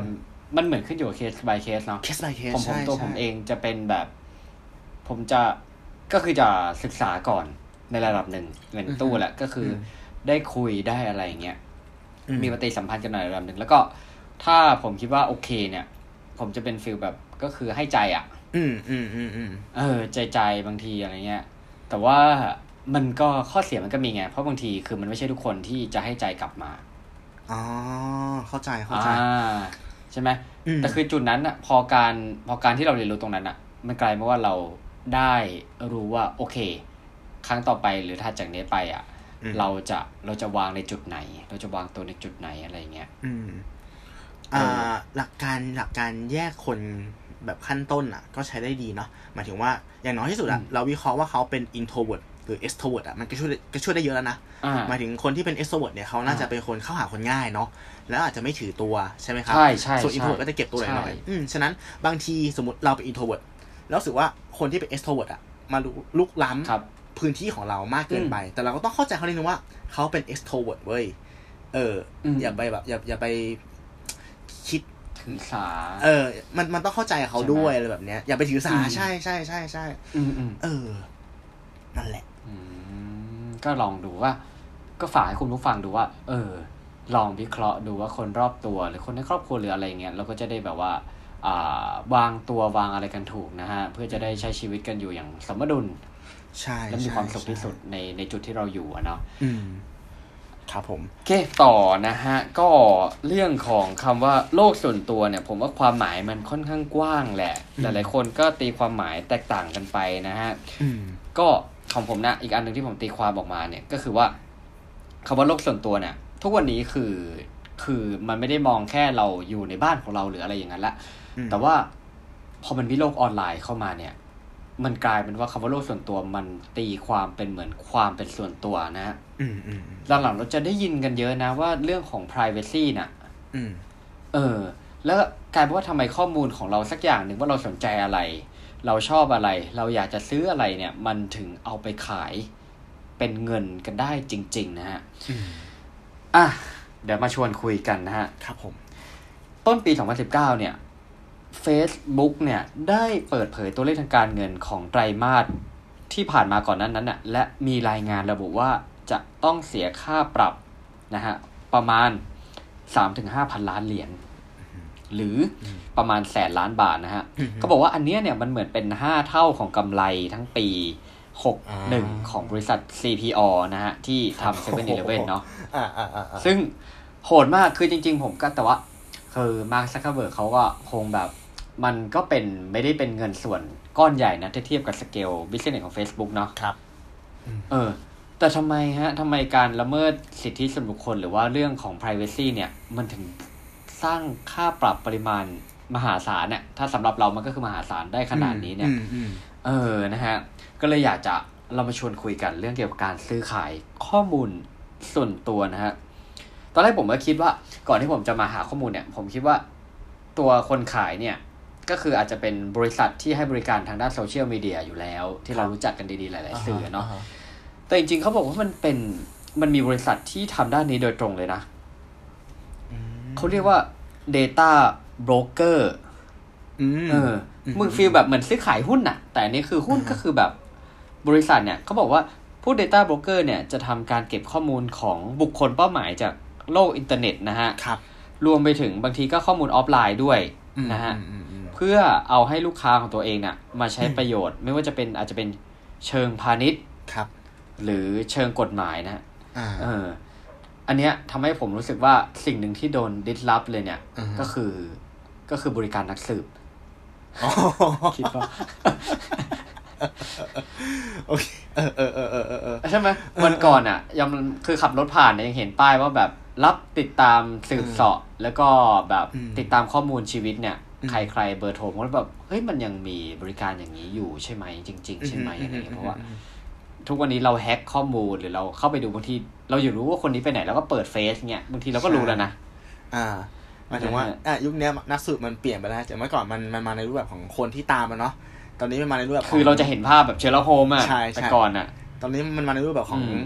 มันเหมือนขึ้นอยู่กับเคส by เคสเนาะเคส by เคสผมผมใช่ตัวผมใช่เองจะเป็นแบบ ผมจะก็คือจะศึกษาก่อนในระดับหนึ่งเหมือนตู้แหละก็คืออได้คุยได้อะไรอย่างเงี้ยอืมีปฏิสัมพันธ์กันหน่อยระดับหนึ่งแล้วก็ถ้าผมคิดว่าโอเคเนี่ย ผมจะเป็นฟิลแบบ ก็คือให้ใจอะ อืมอืมอืมอืมเออ ใจใจบางทีอะไรเงี้ย แต่ว่ามันก็ข้อเสียมันก็มีไง เพราะบางทีคือมันไม่ใช่ทุกคนที่จะให้ใจกลับมา อ๋อ เข้าใจเข้าใจอ่าใช่ไหมอืมแต่คือจุดนั้นอะ พอการพอการที่เราเรียนรู้ตรงนั้นอะ มันกลายมาว่าเราได้รู้ว่า โอเค ครั้งต่อไปหรือถัดจากนี้ไปอะอืมเราจะเราจะวางในจุดไหน เราจะวางตัวในจุดไหนอะไรเงี้ย อืม อ่เออาหลักการหลักการแยกคน แบบขั้นต้นอะ ก็ใช้ได้ดีเนาะหมายถึงว่าอย่างน้อยที่สุดอะเราวิเคราะห์ว่าเขาเป็น introvert หรือ extrovert อะมันก็ช่วยได้ก็ช่วยได้เยอะแล้วนะอ่าหมายถึงคนที่เป็น extrovert เนี่ยเขาน่าจะเป็นคนเข้าหาคนง่ายเนาะแล้วอาจจะไม่ถือตัวใช่ไหมครับใช่ใช่ส่วนใช่ introvert ก็จะเก็บตัวหใช่น่อยๆอืมฉะนั้นบางทีสมมติเราเป็น introvert แล้วรู้สึกว่าคนที่เป็น extrovert อะมาลุลุกล้ำครับพื้นที่ของเรามากเกินไป แต่เราก็ต้องเข้าใจเขานิดนึงว่าเขาเป็น extrovert เว้ยเอออมอย่าไปแบบอย่าอย่าไปคิด ถือสา เออ มันมันต้องเข้าใจเขาใช่ไหมด้วยอะไรแบบเนี้ย อย่าไปถือสาอืมใช่ใช่ใช่ใช่อืมอืมเออ นั่นแหละอืมก็ลองดูว่า ก็ฝากให้คุณผู้ฟังดูว่า เออ ลองวิเคราะห์ดูว่าคนรอบตัว หรือคนในครอบครัวหรืออะไรเงี้ยเราก็จะได้แบบว่า อ่าวางตัววางอะไรกันถูกนะฮะ เพื่อจะได้ใช้ชีวิตกันอยู่อย่างสมดุล ใช่ และมีใช่ความสุขที่ใช่สุดในในจุดที่เราอยู่อะเนาะอืม ครับผมโอเคต่อนะฮะ ก็เรื่องของคำว่าโลกส่วนตัวเนี่ย ผมว่าความหมายมันค่อนข้างกว้างแหละอืมหลายๆคนก็ตีความหมายแตกต่างกันไปนะฮะอืมก็ของผมนะอีกอันหนึ่งที่ผมตีความออกมาเนี่ยก็คือว่าคำว่าโลกส่วนตัวเนี่ย ทุกวันนี้คือคือมันไม่ได้มองแค่เราอยู่ในบ้านของเราหรืออะไรอย่างนั้นละอืมแต่ว่าพอมันมีโลกออนไลน์เข้ามาเนี่ย มันกลายเป็นว่าคำว่าโลกส่วนตัวมันตีความเป็นเหมือนความเป็นส่วนตัวนะฮะอืมอืมอืม หลังๆเราจะได้ยินกันเยอะนะว่าเรื่องของ privacy น่ะอืมเออ แล้วกลายเป็นว่าทำไมข้อมูลของเราสักอย่างหนึ่งว่าเราสนใจอะไร เราชอบอะไร เราอยากจะซื้ออะไรเนี่ย มันถึงเอาไปขายเป็นเงินกันได้จริง ๆ นะฮะอืมอะ เดี๋ยวมาชวนคุยกันนะฮะ ครับผม ต้นปี 2019 เนี่ย Facebook เนี่ย ได้เปิดเผยตัวเลขทางการเงินของไตรมาสที่ผ่านมาก่อนนั้นนั้นน่ะ และมีรายงานระบุว่า จะต้องเสียค่าปรับนะฮะประมาณ3-5พันล้านเหรียญหรือประมาณแสนล้านบาทนะฮะอืมก็บอกว่าอันเนี้ยเนี่ยมันเหมือนเป็น5เท่าของกำไรทั้งปีอ่า61ของบริษัท CPO นะฮะที่ทำ7 e เ e ่ e เนาะอ่าอ่าอ่าอ่าซึ่งโหดมากคือจริง ๆ ผมก็แต่ว่าคือมาร์คซักเคอร์เบิร์กเขาก็คงแบบมันก็เป็นไม่ได้เป็นเงินส่วนก้อนใหญ่นะถ้าเทียบกับ scale business ของ Facebook เนาะครับ เออ แต่ทำไมฮะทำไมการละเมิดสิทธิส่วนบุคคลหรือว่าเรื่องของ Privacy เนี่ย มันถึงสร้างค่าปรับปริมาณมหาศาลเนี่ย ถ้าสำหรับเรามันก็คือมหาศาลได้ขนาดนี้เนี่ยอืมอืมเออ นะฮะ ก็เลยอยากจะเรามาชวนคุยกันเรื่องเกี่ยวกับการซื้อขายข้อมูลส่วนตัวนะฮะ ตอนแรกผมก็คิดว่าก่อนที่ผมจะมาหาข้อมูลเนี่ย ผมคิดว่าตัวคนขายเนี่ย ก็คืออาจจะเป็นบริษัทที่ให้บริการทางด้านโซเชียลมีเดียอยู่แล้ว ที่เรารู้จักกันดีๆ หลาย ๆ สื่อเนาะฮ แต่จริงๆเขาบอกว่ามันเป็นมันมีบริษัทที่ทำด้านนี้โดยตรงเลยนะอืมเขาเรียกว่า Data Broker อืมเออ มึงฟีลแบบเหมือนซื้อขายหุ้นน่ะ แต่อันนี้คือหุ้นอ่าฮะก็คือแบบบริษัทเนี่ยเขาบอกว่าผู้ Data Broker เนี่ยจะทำการเก็บข้อมูลของบุคคลเป้าหมายจากโลกอินเทอร์เน็ตนะฮะครับรวมไปถึงบางทีก็ข้อมูลออฟไลน์ด้วยอืมนะฮะอืมอืมเพื่อเอาให้ลูกค้าของตัวเองน่ะมาใช้ประโยชน์ ไม่ว่าจะเป็นอาจจะเป็นเชิงพาณิชย์ครับ หรือเชิงกฎหมายนะฮะอ่าเออ อันเนี้ยทำให้ผมรู้สึกว่าสิ่งหนึ่งที่โดนดิสลอฟเลยเนี่ยอือฮึก็คือ ก็คือบริการนักสืบอ๋อคิดว่าโอเคเออเออเออเออเออเออใช่ไหมวันก่อนอะยังคือขับรถผ่านเนี่ยยังเห็นป้ายว่าแบบรับติดตามสืบเสาะแล้วก็แบบอืมติดตามข้อมูลชีวิตเนี่ยอืมใครใครเบอร์โทรผมก็แบบเฮ้ยมันยังมีบริการอย่างนี้อยู่ใช่ไหมจริง ๆ ใช่ไหมอะไรอย่างเงี้ยเพราะว่า ทุกวันนี้เราแฮ็กข้อมูลหรือเราเข้าไปดูบางทีเราอยู่รู้ว่าคนนี้ไปไหนแล้วก็เปิดเฟซเงี้ยบางทีเราก็รู้แล้วนะอ่าหมายถึงว่าอ่าฮะอะยุคเนี้ยนักสืบมันเปลี่ยนไปแล้วจากเมื่อก่อนมันมันมาในรูปแบบของคนที่ตามมันเนาะตอนนี้มันมาในรูปแบบขงคือเราจะเห็นภาพแบบเชลโฮมอะใช่ใช่แต่ก่อนอะตอนนี้มันมาในรูปแบบของอืม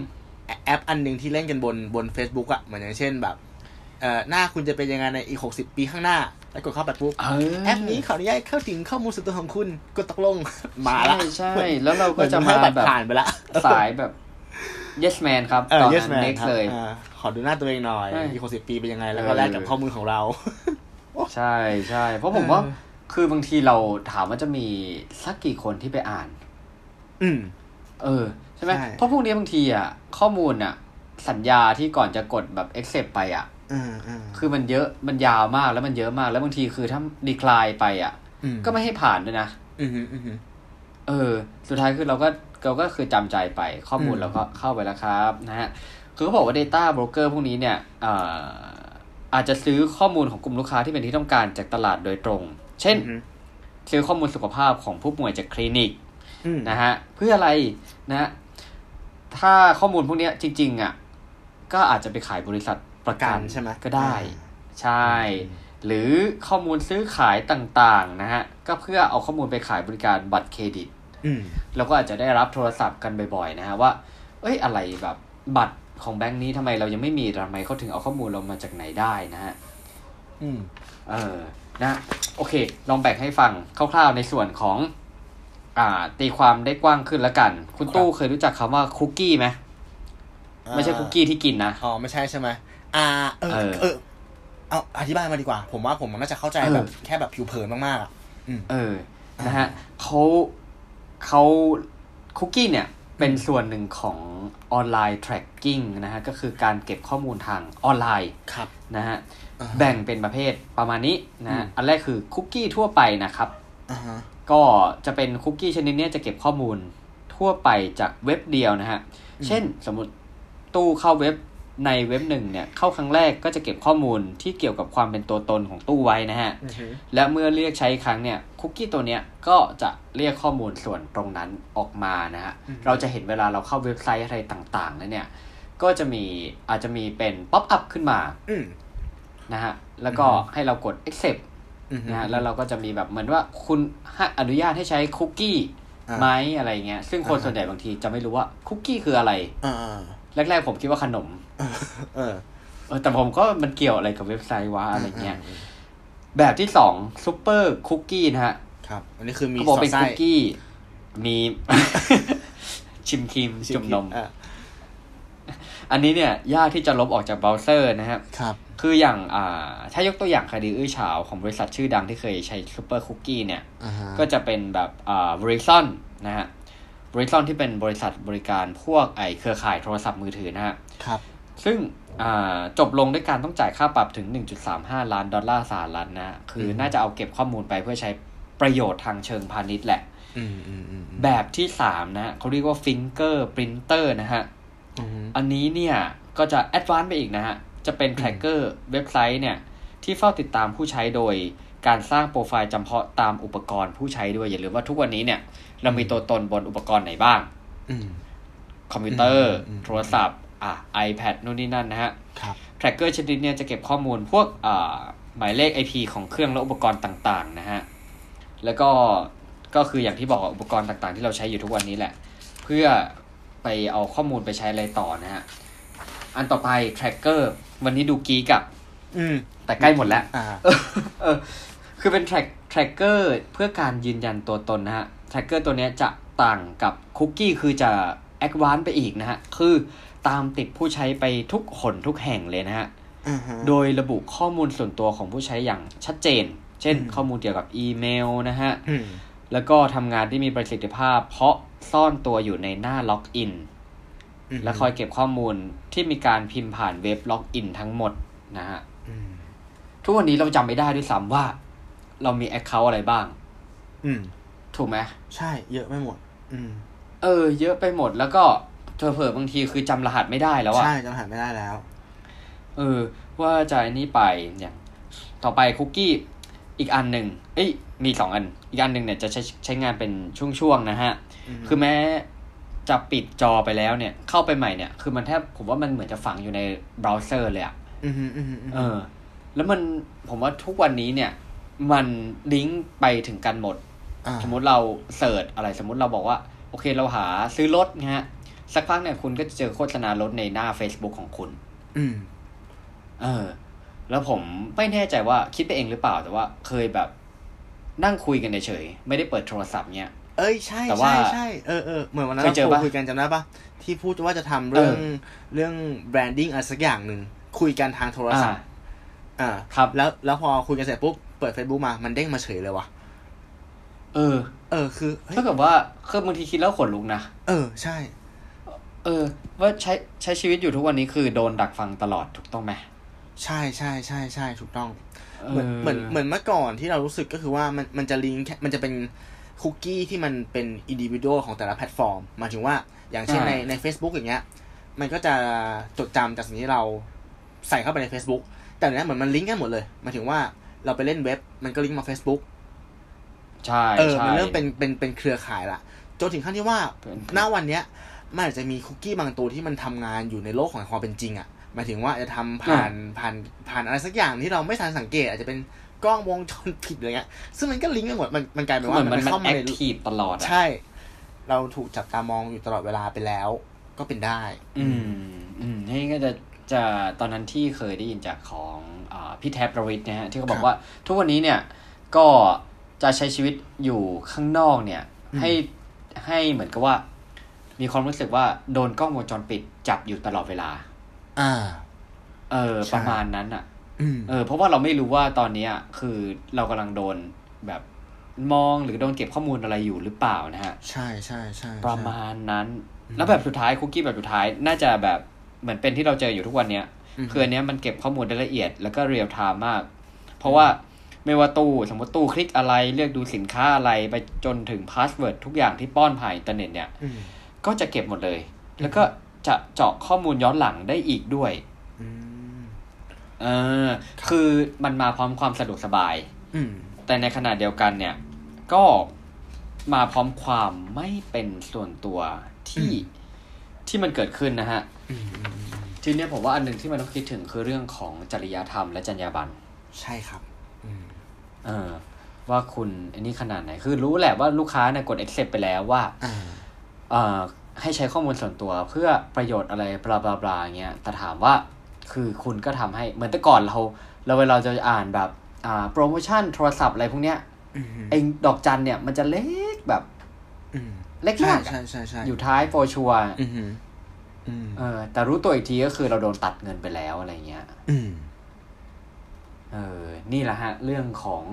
แอปอันหนึ่งที่เล่นกันบนบน Facebook อะเหมือนอย่างเช่นแบบเอ่อหน้าคุณจะเป็นยังไงในอีกหกสิบปีข้างหน้า แล้วกดเข้าไปปุ๊บเออแอปนี้ขออนุญาตเข้าถึงข้อมูลส่วนตัวของคุณกดตกลงมาละใช่ใช่แล้วเราก็จะเหมาอนให้แบบผ่านไปละสายแบบ yes man ครับเออตอน yes นั้น man next ครับเลยอ่าขอดูหน้าตัวเองหน่อยใช่อีกหกสิบปีเป็นยังไง แล้วก็เออแลกกับข้อมูลของเรา ใช่ใช่เพราะผมว่าเออคือบางทีเราถามว่าจะมีสักกี่คนที่ไปอ่าน อืม เออ ใช่ไหมใช่เพราะพวกนี้บางทีอะ ข้อมูลอะ สัญญาที่ก่อนจะกดแบบ accept ไปอะอืมอืม คือมันเยอะมันยาวมากแล้วมันเยอะมาก แล้วบางทีคือถ้าดีคลายไปอะอืมก็ไม่ให้ผ่านด้วยนะอือฮึอือฮึเออ สุดท้ายคือเราก็เราก็คือจำใจไปข้อมูลอืมเราก็เข้าไปแล้วครับ นะฮะ คือเขาบอกว่า Data Broker พวกนี้เนี่ยอ่าอาจจะซื้อข้อมูลของกลุ่มลูกค้าที่เป็นที่ต้องการจากตลาดโดยตรง เช่นอือฮึซื้อข้อมูลสุขภาพของผู้ป่วยจากคลินิกอืมนะฮะ เพื่ออะไรนะฮะถ้าข้อมูลพวกเนี้ยจริง ๆ อะ ก็อาจจะไปขายบริษัท ประกันใช่ไหมก็ได้อ่าใช่ หรือข้อมูลซื้อขายต่างๆนะฮะ ก็เพื่อเอาข้อมูลไปขายบริการบัตรเครดิตอืมเราก็อาจจะได้รับโทรศัพท์กันบ่อยๆนะฮะว่า เอ้ยอะไรแบบบัตรของแบงค์นี้ทำไมเรายังไม่มีทำไมเขาถึงเอาข้อมูลเรามาจากไหนได้นะฮะ อืม เออ นะ โอเค ลองแบ่งให้ฟังคร่าวๆในส่วนของ อ่า ตีความได้กว้างขึ้นแล้วกัน คุณครับตู้เคยรู้จักคำว่าคุกกี้ไหม ไม่ใช่คุกกี้ที่กินนะ อ๋อ ไม่ใช่ใช่ไหม อ่าเออเออ เออ เอาอธิบายมาดีกว่า ผมว่าผมน่าจะเข้าใจเออแบบแค่แบบผิวเผินมากๆอะอืมเออ นะฮะเขาเขาคุกกี้เนี่ยเป็นส่วนหนึ่งของออนไลน์ tracking นะฮะ ก็คือการเก็บข้อมูลทางออนไลน์ครับนะฮะอ่าฮะแบ่งเป็นประเภทประมาณนี้นะฮะอืมอันแรกคือคุกกี้ทั่วไปนะครับอ่าฮะก็จะเป็นคุกกี้ชนิดเนี้ยจะเก็บข้อมูลทั่วไปจากเว็บเดียวนะฮะ เช่นสมมติตู้เข้าเว็บ ในเว็บหนึ่งเนี่ยเข้าครั้งแรกก็จะเก็บข้อมูลที่เกี่ยวกับความเป็นตัวตนของตู้ไว้นะฮะอือฮึและเมื่อเรียกใช้อีกครั้งเนี่ยคุกกี้ตัวเนี้ยก็จะเรียกข้อมูลส่วนตรงนั้นออกมานะฮะ เราจะเห็นเวลาเราเข้าเว็บไซต์อะไรต่างๆแล้วเนี่ย ก็จะมีอาจจะมีเป็นป๊อปอัพขึ้นมาอืมนะฮะ แล้วก็อือฮึให้เรากด accept อือฮึนะฮะ แล้วเราก็จะมีแบบเหมือนว่าคุณให้อนุญาตให้ใช้คุกกี้อ่าไหมอะไรเงี้ย ซึ่งคนอ่าฮะส่วนใหญ่บางทีจะไม่รู้ว่าคุกกี้คืออะไรอ่าอ่าแรกๆผมคิดว่าขนม เออเออ แต่ผมก็มันเกี่ยวอะไรกับเว็บไซต์วะอะไรเงี้ย แบบที่สอง super cookie นะฮะ ครับ อันนี้คือมีเขาบอกเป็นสอดไส้คุกกี้ บิดชิมครีมจุ่มนมอะอันนี้เนี่ย ยากที่จะลบออกจากเบราว์เซอร์นะครับครับ คืออย่างอ่า ถ้ายกตัวอย่างคดีอื้อฉาวของบริษัทชื่อดังที่เคยใช้ super cookie เนี่ยอ่าฮะก็จะเป็นแบบอ่า Verizonนะฮะ Verizon ที่เป็นบริษัทบริการพวกไอเครือข่ายโทรศัพท์มือถือนะฮะครับ ซึ่งอ่าจบลงด้วยการต้องจ่ายค่าปรับถึง 1.35 ล้านดอลลาร์สหรัฐนะฮะคือน่าจะเอาเก็บข้อมูลไปเพื่อใช้ประโยชน์ทางเชิงพาณิชย์แหละอืมอืมอืมอืมแบบที่3นะฮะเขาเรียกว่า fingerprinter นะฮะอืมอันนี้เนี่ย ก็จะ advance ไปอีกนะฮะ จะเป็น tracker เว็บไซต์เนี่ย ที่เฝ้าติดตามผู้ใช้โดยการสร้างโปรไฟล์จำเพาะตามอุปกรณ์ผู้ใช้ด้วย อย่าลืมว่าทุกวันนี้เนี่ย เรามีตัวตนบนอุปกรณ์ไหนบ้างอืมคอมพิวเตอร์อืมอืมโทรศัพท์ อะ iPad นู่นนี่นั่นนะฮะครับ tracker ชนิดเนี่ยจะเก็บข้อมูลพวกอ่าหมายเลข IP ของเครื่องและอุปกรณ์ต่างๆนะฮะ แล้วก็ก็คืออย่างที่บอกอะอุปกรณ์ต่างๆ ที่เราใช้อยู่ทุกวันนี้แหละ เพื่อไปเอาข้อมูลไปใช้อะไรต่อนะฮะ อันต่อไป tracker วันนี้ดูกีกอะอืม แต่ใกล้หมดแล้วอ่าเออ คือเป็น track tracker เพื่อการยืนยันตัวตนนะฮะ tracker ตัวเนี้ยจะต่างกับคุกกี้คือจะ advance ไปอีกนะฮะ คือ ตามติดผู้ใช้ไปทุกหนทุกแห่งเลยนะฮะอ่าฮะ โดยระบุข้อมูลส่วนตัวของผู้ใช้อย่างชัดเจน เช่นอืมข้อมูลเกี่ยวกับอีเมลนะฮะอืมแล้วก็ทำงานที่มีประสิทธิภาพ เพราะซ่อนตัวอยู่ในหน้า login มและคอยเก็บข้อมูลที่มีการพิมพ์ผ่านเว็บ login ทั้งหมดนะฮะอืมทุกวันนี้เราจำไม่ได้ด้วยซ้ำว่า เรามี account อะไรบ้างอืมถูกไหมใช่ เยอะไปหมด อืม เออ เยอะไปหมดแล้วก็ เผลอๆบางทีคือจำรหัสไม่ได้แล้วอะใช่จำรหัสไม่ได้แล้ว เออ ว่าจะไอ้นี่ไปอย่าง ต่อไปคุกกี้อีกอันหนึ่งเอ้ยมีสองอัน อีกอันหนึ่งเนี่ยจะใช้ใช้งานเป็นช่วงๆนะฮะอืมคือแม้จะปิดจอไปแล้วเนี่ย เข้าไปใหม่เนี่ย คือมันแทบผมว่ามันเหมือนจะฝังอยู่ในเบราว์เซอร์เลยอะอืมอืมอืมอืมเออ แล้วมันผมว่าทุกวันนี้เนี่ย มันลิงก์ไปถึงกันหมดอ่าสมมุติเราเสิร์ชอะไร สมมุติเราบอกว่า โอเคเราหาซื้อรถนะฮะ สักพักเนี่ยคุณก็จะเจอโฆษณารถในหน้า Facebook ของคุณ อืม เออ แล้วผมไม่แน่ใจว่าคิดไปเองหรือเปล่า แต่ว่าเคยแบบนั่งคุยกันเฉยๆไม่ได้เปิดโทรศัพท์เนี้ยเอ้ยใช่แต่ว่าใช่ใช่เออเออเหมือนวันนั้นเคยเจอเราปะคุยกันจำได้ปะที่พูดว่าจะทำเรื่องเออเรื่องแบรนดิ้งอะไรสักอย่างหนึ่งคุยกันทางโทรศัพท์อ่าครับ แล้วแล้วพอคุยกันเสร็จปุ๊บเปิด Facebook มามันเด้งมาเฉยเลยวะเออ เออคือเฮ้ยถ้าเกิดว่าคือบางทีคิดแล้วขนลุกนะเออใช่เออ ว่าใช้ใช้ชีวิตอยู่ทุกวันนี้คือโดนดักฟังตลอดถูกต้องไหมใช่ใช่ใช่ใช่ถูกต้องเหมือนเหมือนเหมือนเมื่อก่อนที่เรารู้สึกก็คือว่ามันมันจะลิงก์แค่มันจะเป็นคุกกี้ที่มันเป็นอินดิวิ u a l ของแต่ละแพลตฟอร์มหมายถึงว่าอย่างเช่นในใน Facebook อย่างเงี้ย มันก็จะจดจำจากสิ่งที่เราใส่เข้าไปใน Facebook แต่เนี้ยเหมือนมันลิงก์กันหมดเลยหมายถึงว่าเราไปเล่นเว็บ มันก็ลิงก์มา Facebook ใช่เออใช่มันเริ่มเป็นเป็นเป็นเครือข่ายละจนถึงขั้นที่ว่าเป็นณวันเนี้ย มันอาจจะมีคุกกี้บางตัวที่มันทำงานอยู่ในโลกของความเป็นจริงอะ่ะหมายถึงว่าจะทำผ่านผ่านผ่านอะไรสักอย่างที่เราไม่ทันสังเกต อาจจะเป็นกล้องวงจรปิดอะไรเงี้ย ซึ่งมันก็ลิงก์กันหมดมันมันกลายเป็นเหว่ามือนมันมันมันเข้าแอมาคในทีฟตลอดอะใช่ เราถูกจับตามองอยู่ตลอดเวลาไปแล้ว ก็เป็นได้ อืม อืมนี่ก็จะจะตอนนั้นที่เคยได้ยินจากของอาพี่แท็บประวิทย์นะฮะที่เขาบอครักบว่า ทุกวันนี้เนี่ยก็จะใช้ชีวิตอยู่ข้างนอกเนี่ยอืมให้ให้เหมือนกับว่า มีความรู้สึกว่าโดนกล้องวงจรปิดจับอยู่ตลอดเวลา อ่า เออใช่ประมาณนั้นอะอืมเออ เพราะว่าเราไม่รู้ว่าตอนเนี้ยคือเรากำลังโดนแบบมองหรือโดนเก็บข้อมูลอะไรอยู่หรือเปล่านะฮะ ใช่ใช่ใช่ประมาณนั้น แล้วแบบสุดท้ายคุกกี้แบบสุดท้ายน่าจะแบบเหมือนเป็นที่เราเจออยู่ทุกวันเนี้ยคืออันเนี้ยมันเก็บข้อมูลได้ละเอียดแล้วก็ real-time มาก เพราะว่าไม่ว่าตู้สมมติตู้คลิกอะไรเลือกดูสินค้าอะไรไปจนถึง password ทุกอย่างที่ป้อนผ่านอินเทอร์เน็ตเนี่ยอืม ก็จะเก็บหมดเลย แล้วก็จะเจาะข้อมูลย้อนหลังได้อีกด้วยอืมเออ คือมันมาพร้อมความสะดวกสบายอืมแต่ในขณะเดียวกันเนี่ย ก็มาพร้อมความไม่เป็นส่วนตัวที่ที่มันเกิดขึ้นนะฮะอืมอืมอืมทีเนี้ยผมว่าอันหนึ่งที่มันต้องคิดถึงคือเรื่องของจริยธรรมและจรรยาบรรณใช่ครับอืมเออว่าคุณอันนี้ขนาดไหน คือรู้แหละว่าลูกค้าเนี่ยกด accept ไปแล้วว่าอ่าเอ่อ ให้ใช้ข้อมูลส่วนตัวเพื่อประโยชน์อะไรบลาบลาบลาเงี้ยแต่ถามว่าคือคุณก็ทำให้เหมือนแต่ก่อนเรา เราเวลาเราจะอ่านแบบอ่าโปรโมชั่นโทรศัพท์อะไรพวกเนี้ยอืมไอ้ดอกจันเนี่ยมันจะเล็กแบบอืมเล็กใช่มากใช่ใช่ใช่อยู่ท้ายโปรชัวร์อืมอืมเออ แต่รู้ตัวอีกทีก็คือเราโดนตัดเงินไปแล้วอะไรเงี้ยอืมเออ นี่แหละฮะ เรื่องของ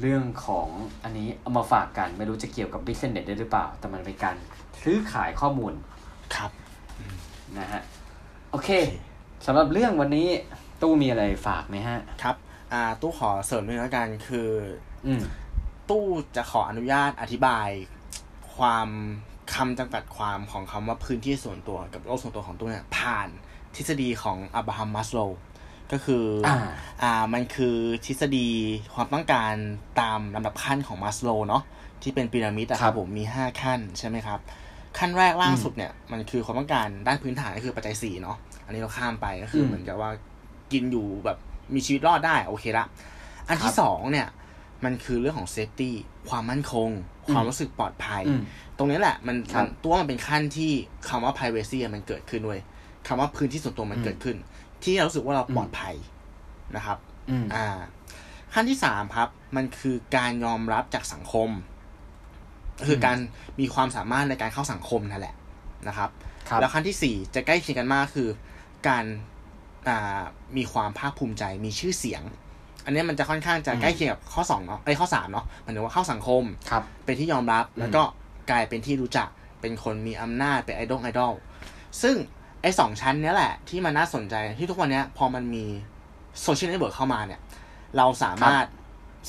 เรื่องของอันนี้เอามาฝากกัน ไม่รู้จะเกี่ยวกับ business ได้หรือเปล่า แต่มันเป็นการซื้อขายข้อมูลครับนะฮะโอเคสำหรับเรื่องวันนี้ตู้มีอะไรฝากไหมฮะ ครับ อ่า ตู้ขอเสริมหนึ่งแล้วกันคือ อืมตู้จะขออนุญาตอธิบาย ความคำจำกัดความของคำว่าพื้นที่ส่วนตัวกับโลกส่วนตัวของตู้เนี่ยผ่านทฤษฎีของอับราฮัมมัสโลว์ ก็คืออาอ่ามันคือทฤษฎีความต้องการตามลำดับขั้นของมัสโลว์เนาะที่เป็นพีระมิดอะครับผมมีห้าขั้นใช่ไหมครับ ขั้นแรกล่างสุดเนี่ยมันคือความต้องการด้านพื้นฐานก็คือปัจจัยสี่เนาะอันนี้เราข้ามไปก็คืออมเหมือนกับว่ากินอยู่แบบมีชีวิตรอดได้โอเคละอันที่ระดับสองเนี่ยมันคือเรื่องของ safety ความมั่นคง ความรู้สึกปลอดภัยอืมตรงนี้แหละมันครับมันตัวมันเป็นขั้นที่คำว่า privacy อะมันเกิดขึ้นเว้ยคำว่าพื้นที่ส่วนตัวมันอืมเกิดขึ้น ที่เรารู้สึกว่าเราอืมปลอดภัยนะครับอืมอ่า ขั้นที่สามครับ มันคือการยอมรับจากสังคม คือการมีความสามารถในการเข้าสังคมนั่นแหละนะครับครับแล้วขั้นที่สี่จะใกล้เคียงกันมากคือ การอ่ามีความภาคภูมิใจมีชื่อเสียง อันนี้มันจะค่อนข้างจะอืมใกล้เคียงกับข้อสองเนาะไอ้ยข้อสามเนาะหมันถึงว่าเข้าสังคมครับเป็นที่ยอมรับแล้วก็กลายเป็นที่รู้จักเป็นคนมีอำนาจเป็นไอดอลไอดอลซึ่ง ไอ้สองชั้นเนี้ยแหละที่มันน่าสนใจที่ทุกวันเนี้ยพอมันมี social network เข้ามาเนี่ย เราสามารถ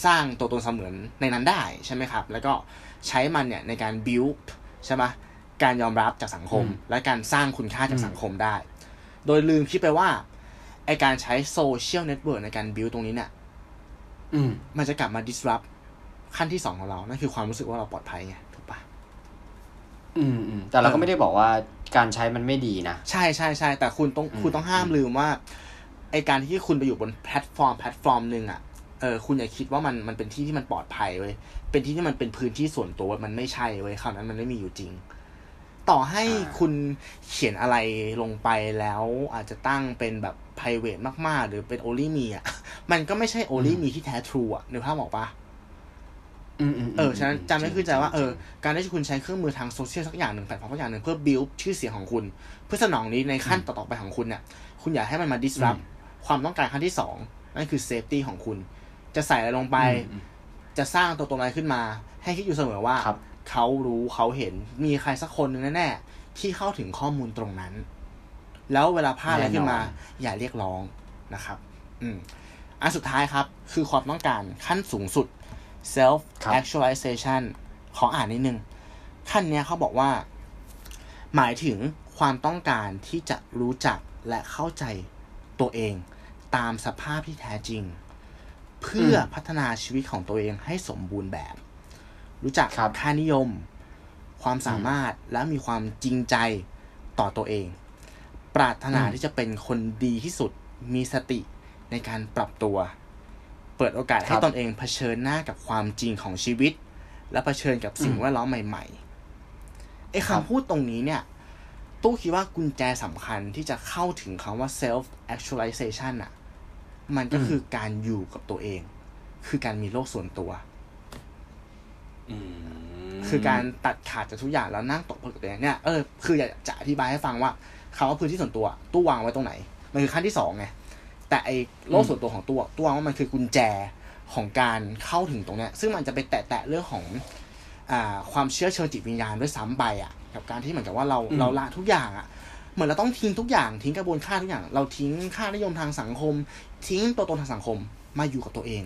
สร้างตัวตนเสมือนในนั้นได้ใช่ไหมครับ แล้วก็ใช้มันเนี่ยในการ build ใช่ไหมการยอมรับจากสังคมอืมและการสร้างคุณค่าจากอืมสังคมได้ โดยลืมคิดไปว่าไอการใช้ social network ในการ build ตรงนี้เนี่ยอืมมันจะกลับมา disrupt ขั้นที่สองของเรา นั่นคือความรู้สึกว่าเราปลอดภัยไงถูกปะอืมอืมแต่เราก็ไม่ได้บอกว่า การใช้มันไม่ดีนะ ใช่ใช่ใช่แต่คุณต้องอืมคุณต้องห้ามลืมว่าไอการที่คุณไปอยู่บนแพลตฟอร์มแพลตฟอร์มหนึ่งอะเออคุณอย่าคิดว่ามันมันเป็นที่ที่มันปลอดภัยเว้ยเป็นที่ที่มันเป็นพื้นที่ส่วนตัวมันไม่ใช่เว้ยคราวนั้นมันไม่มีอยู่จริง ต่อให้อ่าคุณเขียนอะไรลงไปแล้วอาจจะตั้งเป็นแบบ private มากๆ หรือเป็น only me อะมันก็ไม่ใช่ only me ที่แท้ true อะนึกภาพออกปะอืมอืม เออฉะนั้นจำไม่ขึ้นใจว่าเออจริงการที่คุณใช้เครื่องมือทางโซเชียลสักอย่างหนึ่งแพลตฟอร์มสักอย่างหนึ่งเพื่อ build ชื่อเสียงของคุณ เพื่อสนองนี้ในขั้นต่อๆไปของคุณเนี่ยคุณอย่าให้มันมา disrupt ความต้องการขั้นที่สองนั่นคือ safety ของคุณ จะใส่อะไรลงไปอืมจะสร้างตัวตนอะไรขึ้นมา ให้คิดอยู่เสมอว่าครับเขารู้เขาเห็นมีใครสักคนหนึ่งแน่ๆที่เข้าถึงข้อมูลตรงนั้น แล้วเวลาพลาดอะไรขึ้นมาแน่นอนอย่าเรียกร้องนะครับ อืมอันสุดท้ายครับ คือความต้องการขั้นสูงสุด self actualization ขออ่านนิดนึงขั้นเนี้ยเขาบอกว่า หมายถึงความต้องการที่จะรู้จักและเข้าใจตัวเอง ตามสภาพที่แท้จริง เพื่อพัฒนาชีวิตของตัวเองให้สมบูรณ์แบบ รู้จักครับค่านิยม ความสามารถและมีความจริงใจต่อตัวเอง ปรารถนาอืมที่จะเป็นคนดีที่สุดมีสติในการปรับตัวเปิดโอกาสให้ตนเองเผชิญหน้ากับความจริงของชีวิต และเผชิญกับสิ่งแวดล้อมใหม่ๆไอ้คำพูดตรงนี้เนี่ย ตู้คิดว่ากุญแจสำคัญที่จะเข้าถึงคำว่า self actualization อะมันก็คือการอยู่กับตัวเอง คือการมีโลกส่วนตัวอืมคือการตัดขาดจากทุกอย่างแล้วนั่งตกผลึกกับตัวเองเนี่ยเออคืออยากจะอธิบายให้ฟังว่าคำว่าพื้นที่ส่วนตัว ตู้วางไว้ตรงไหน มันคือขั้นที่สองไง แต่ไอ้โลกส่วนตัวของตัวตู้วางว่ามันคือกุญแจของการเข้าถึงตรงเนี้ยซึ่งมันจะไปแตะๆเรื่องของอ่าความเชื่อเชิงจิตวิญญาณด้วยซ้ำไปอะกับการที่เหมือนกับว่าเราเราละทุกอย่างอะเหมือนเราต้องทิ้งทุกอย่างทิ้งกระบวนค่าทุกอย่าง เราทิ้งค่านิยมทางสังคม ทิ้งตัวตนทางสังคมมาอยู่กับตัวเอง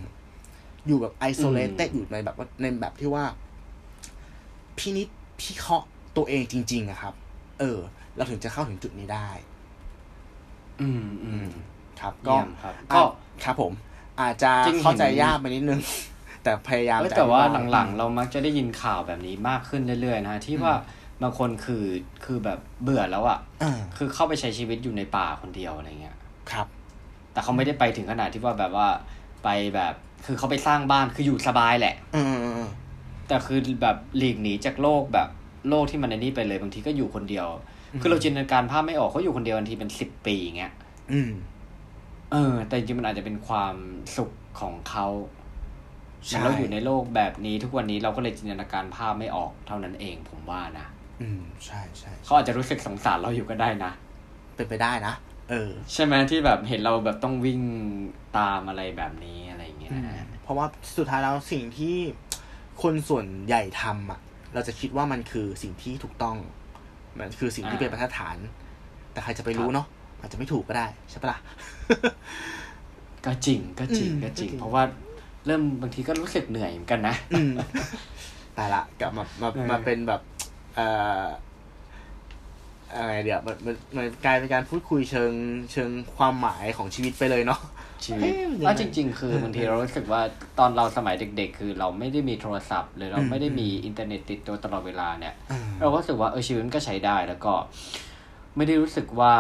อยู่แบบ isolate อยู่ในแบบว่าในแบบที่ว่าพินิจพิเคราะห์ตัวเองจริง ๆอะครับ เออ เราถึงจะเข้าถึงจุดนี้ได้ อืมอืม ครับก็เยี่ยมครับก็ก็ครับผม อาจจะจริงๆเข้าใจเห็นยากไปนิดนึง แต่พยายามเอ้ยจะแต่ว่าอธิบายหลังๆ เรามักจะได้ยินข่าวแบบนี้มากขึ้นเรื่อยๆนะฮะที่ว่าบางคนคือคือแบบเบื่อแล้วอะอ่าคือเข้าไปใช้ชีวิตอยู่ในป่าคนเดียวอะไรเงี้ยครับ แต่เขาไม่ได้ไปถึงขนาดที่ว่าแบบว่าไปแบบคือเขาไปสร้างบ้านคืออยู่สบายแหละอืมอืมอืมแต่คือแบบหลีกหนีจากโลกแบบโลกที่มันในนี้ไปเลยบางทีก็อยู่คนเดียว คือเราจินตนาการภาพไม่ออกเขาอยู่คนเดียวบางทีเป็นสิบปีอย่างเงี้ยอืม เออ แต่จริงๆมันอาจจะเป็นความสุขของเขาเหใช่มือนเราอยู่ในโลกแบบนี้ทุกวันนี้เราก็เลยจินตนาการภาพไม่ออกเท่านั้นเองผมว่านะอืมใช่ใช่เขาอาจจะรู้สึกสงสารเราอยู่ก็ได้นะเป็นไปได้นะเออ ใช่ไหมที่แบบเห็นเราแบบต้องวิ่งตามอะไรแบบนี้อะไรอย่างเงี้ยนะฮะเพราะว่าสุดท้ายแล้วสิ่งที่คนส่วนใหญ่ทำอะ เราจะคิดว่ามันคือสิ่งที่ถูกต้อง มันคือสิ่งที่อ่าเป็นมาตรฐาน แต่ใครจะไปรู้ครับเนาะ อาจจะไม่ถูกก็ได้ใช่ปะล่ะก็จริงก็จริงอืมก็จริงก็จริง เพราะว่าเริ่มบางทีก็รู้สึกเหนื่อยเหมือนกันนะอืมแต่ละกลับมามาเออมาเป็นแบบเอ่ออะไรเดี๋ยวมันมันมันกลายเป็นการพูดคุยเชิงเชิงความหมายของชีวิตไปเลยเนาะชีวิตเอ๊ะมันยังไงแล้วจริง ๆ คือบางทีเรารู้สึกว่าตอนเราสมัยเด็ก ๆ คือเราไม่ได้มีโทรศัพท์หรือเราอืมไม่ได้มีอินเทอร์เน็ตติดตัวตลอดเวลาเนี่ยอืมเราก็รู้สึกว่าเออชีวิตมันก็ใช้ได้แล้วก็ ไม่ได้รู้สึกว่า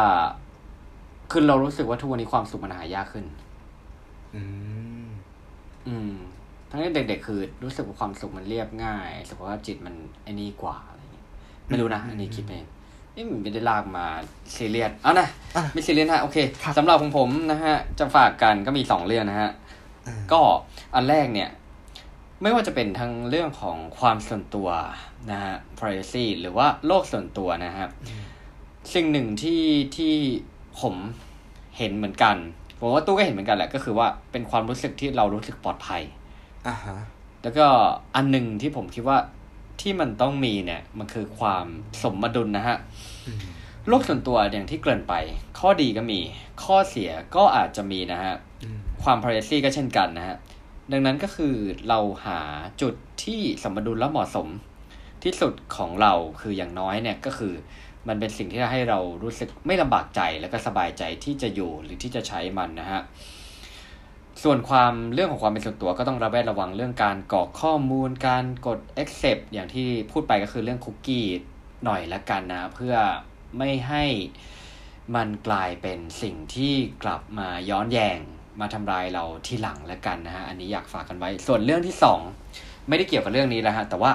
คือเรารู้สึกว่าทุกวันนี้ความสุขมันหายากขึ้น อืม อืม ทั้งที่เด็กๆคือ รู้สึกว่าความสุขมันเรียบง่าย สุขภาพจิตมันไอ้นี่กว่าอะไรอย่างเงี้ยไม่รู้นะ อันนี้คิดเองนี่มันไม่ได้ลากมาซีเรียสเอานะอะไม่ซีเรียสนะโอเคครับสำหรับของผมนะฮะ จะฝากกันก็มีสองเรื่องนะฮะอืมก็อันแรกเนี่ย ไม่ว่าจะเป็นทั้งเรื่องของความส่วนตัวนะฮะ privacy หรือว่าโลกส่วนตัวนะฮะสิ่งหนึ่งที่ที่ ผมเห็นเหมือนกันผมว่าตู้ก็เห็นเหมือนกันแหละก็คือว่าเป็นความรู้สึกที่เรารู้สึกปลอดภัยอ่าฮะแล้วก็อันหนึ่งที่ผมคิดว่าที่มันต้องมีเนี่ย มันคือความสมดุลนะฮะอืมโลกส่วนตัวอย่างที่เกริ่นไป ข้อดีก็มี ข้อเสียก็อาจจะมีนะฮะอืมความ privacy ก็เช่นกันนะฮะดังนั้นก็คือเราหาจุดที่สมดุลและเหมาะสมที่สุดของเราคืออย่างน้อยเนี่ยก็คือ มันเป็นสิ่งที่ให้เรารู้สึกไม่ลำบากใจแล้วก็สบายใจที่จะอยู่หรือที่จะใช้มันนะฮะส่วนความเรื่องของความเป็นส่วนตัวก็ต้องระแวดระวังเรื่องการกรอกข้อมูล การกด accept อย่างที่พูดไปก็คือเรื่องคุกกี้หน่อยละกันนะ เพื่อไม่ให้มันกลายเป็นสิ่งที่กลับมาย้อนแยงมาทำลายเราทีหลังละกันนะฮะอันนี้อยากฝากกันไว้ ส่วนเรื่องที่สองไม่ได้เกี่ยวกับเรื่องนี้แล้วฮะแต่ว่า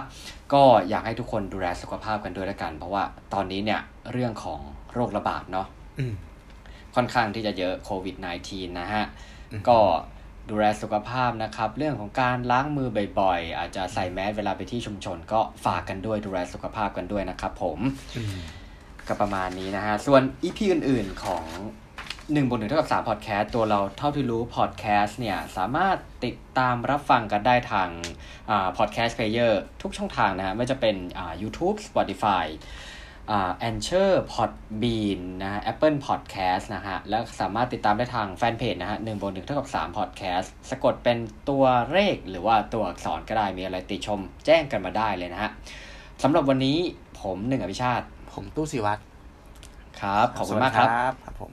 ก็อยากให้ทุกคนดูแลสุขภาพกันด้วยละกัน เพราะว่าตอนนี้เนี่ยเรื่องของโรคระบาดเนาะอืมค่อนข้างที่จะเยอะโควิด -19 นะฮะอืมก็ดูแลสุขภาพนะครับ เรื่องของการล้างมือบ่อยๆ อาจจะใส่แมสเวลาไปที่ชุมชน ก็ฝากกันด้วยดูแลสุขภาพกันด้วยนะครับผมอืมก็ประมาณนี้นะฮะ ส่วน EP อื่นๆของ 1บนหนึ่งเท่ากับ3 podcast ตัวเราเท่าที่รู้ podcast เนี่ย สามารถติดตามรับฟังกันได้ทางอ่า podcast player ทุกช่องทางนะฮะไม่จะเป็นอ่า YouTube Spotify อ่า Anchor Podbean นะฮะ Apple Podcast นะฮะ แล้วสามารถติดตามได้ทางแฟนเพจนะฮะ1บวก1เท่ากับ3 Podcast สะกดเป็นตัวเลขหรือว่าตัวอักษรก็ได้มีอะไรติชมแจ้งกันมาได้เลยนะฮะสำหรับวันนี้ผมหนึ่งอภิชาติ ผมตู้สิวัตรครับ ขอบคุณมากครับครับผม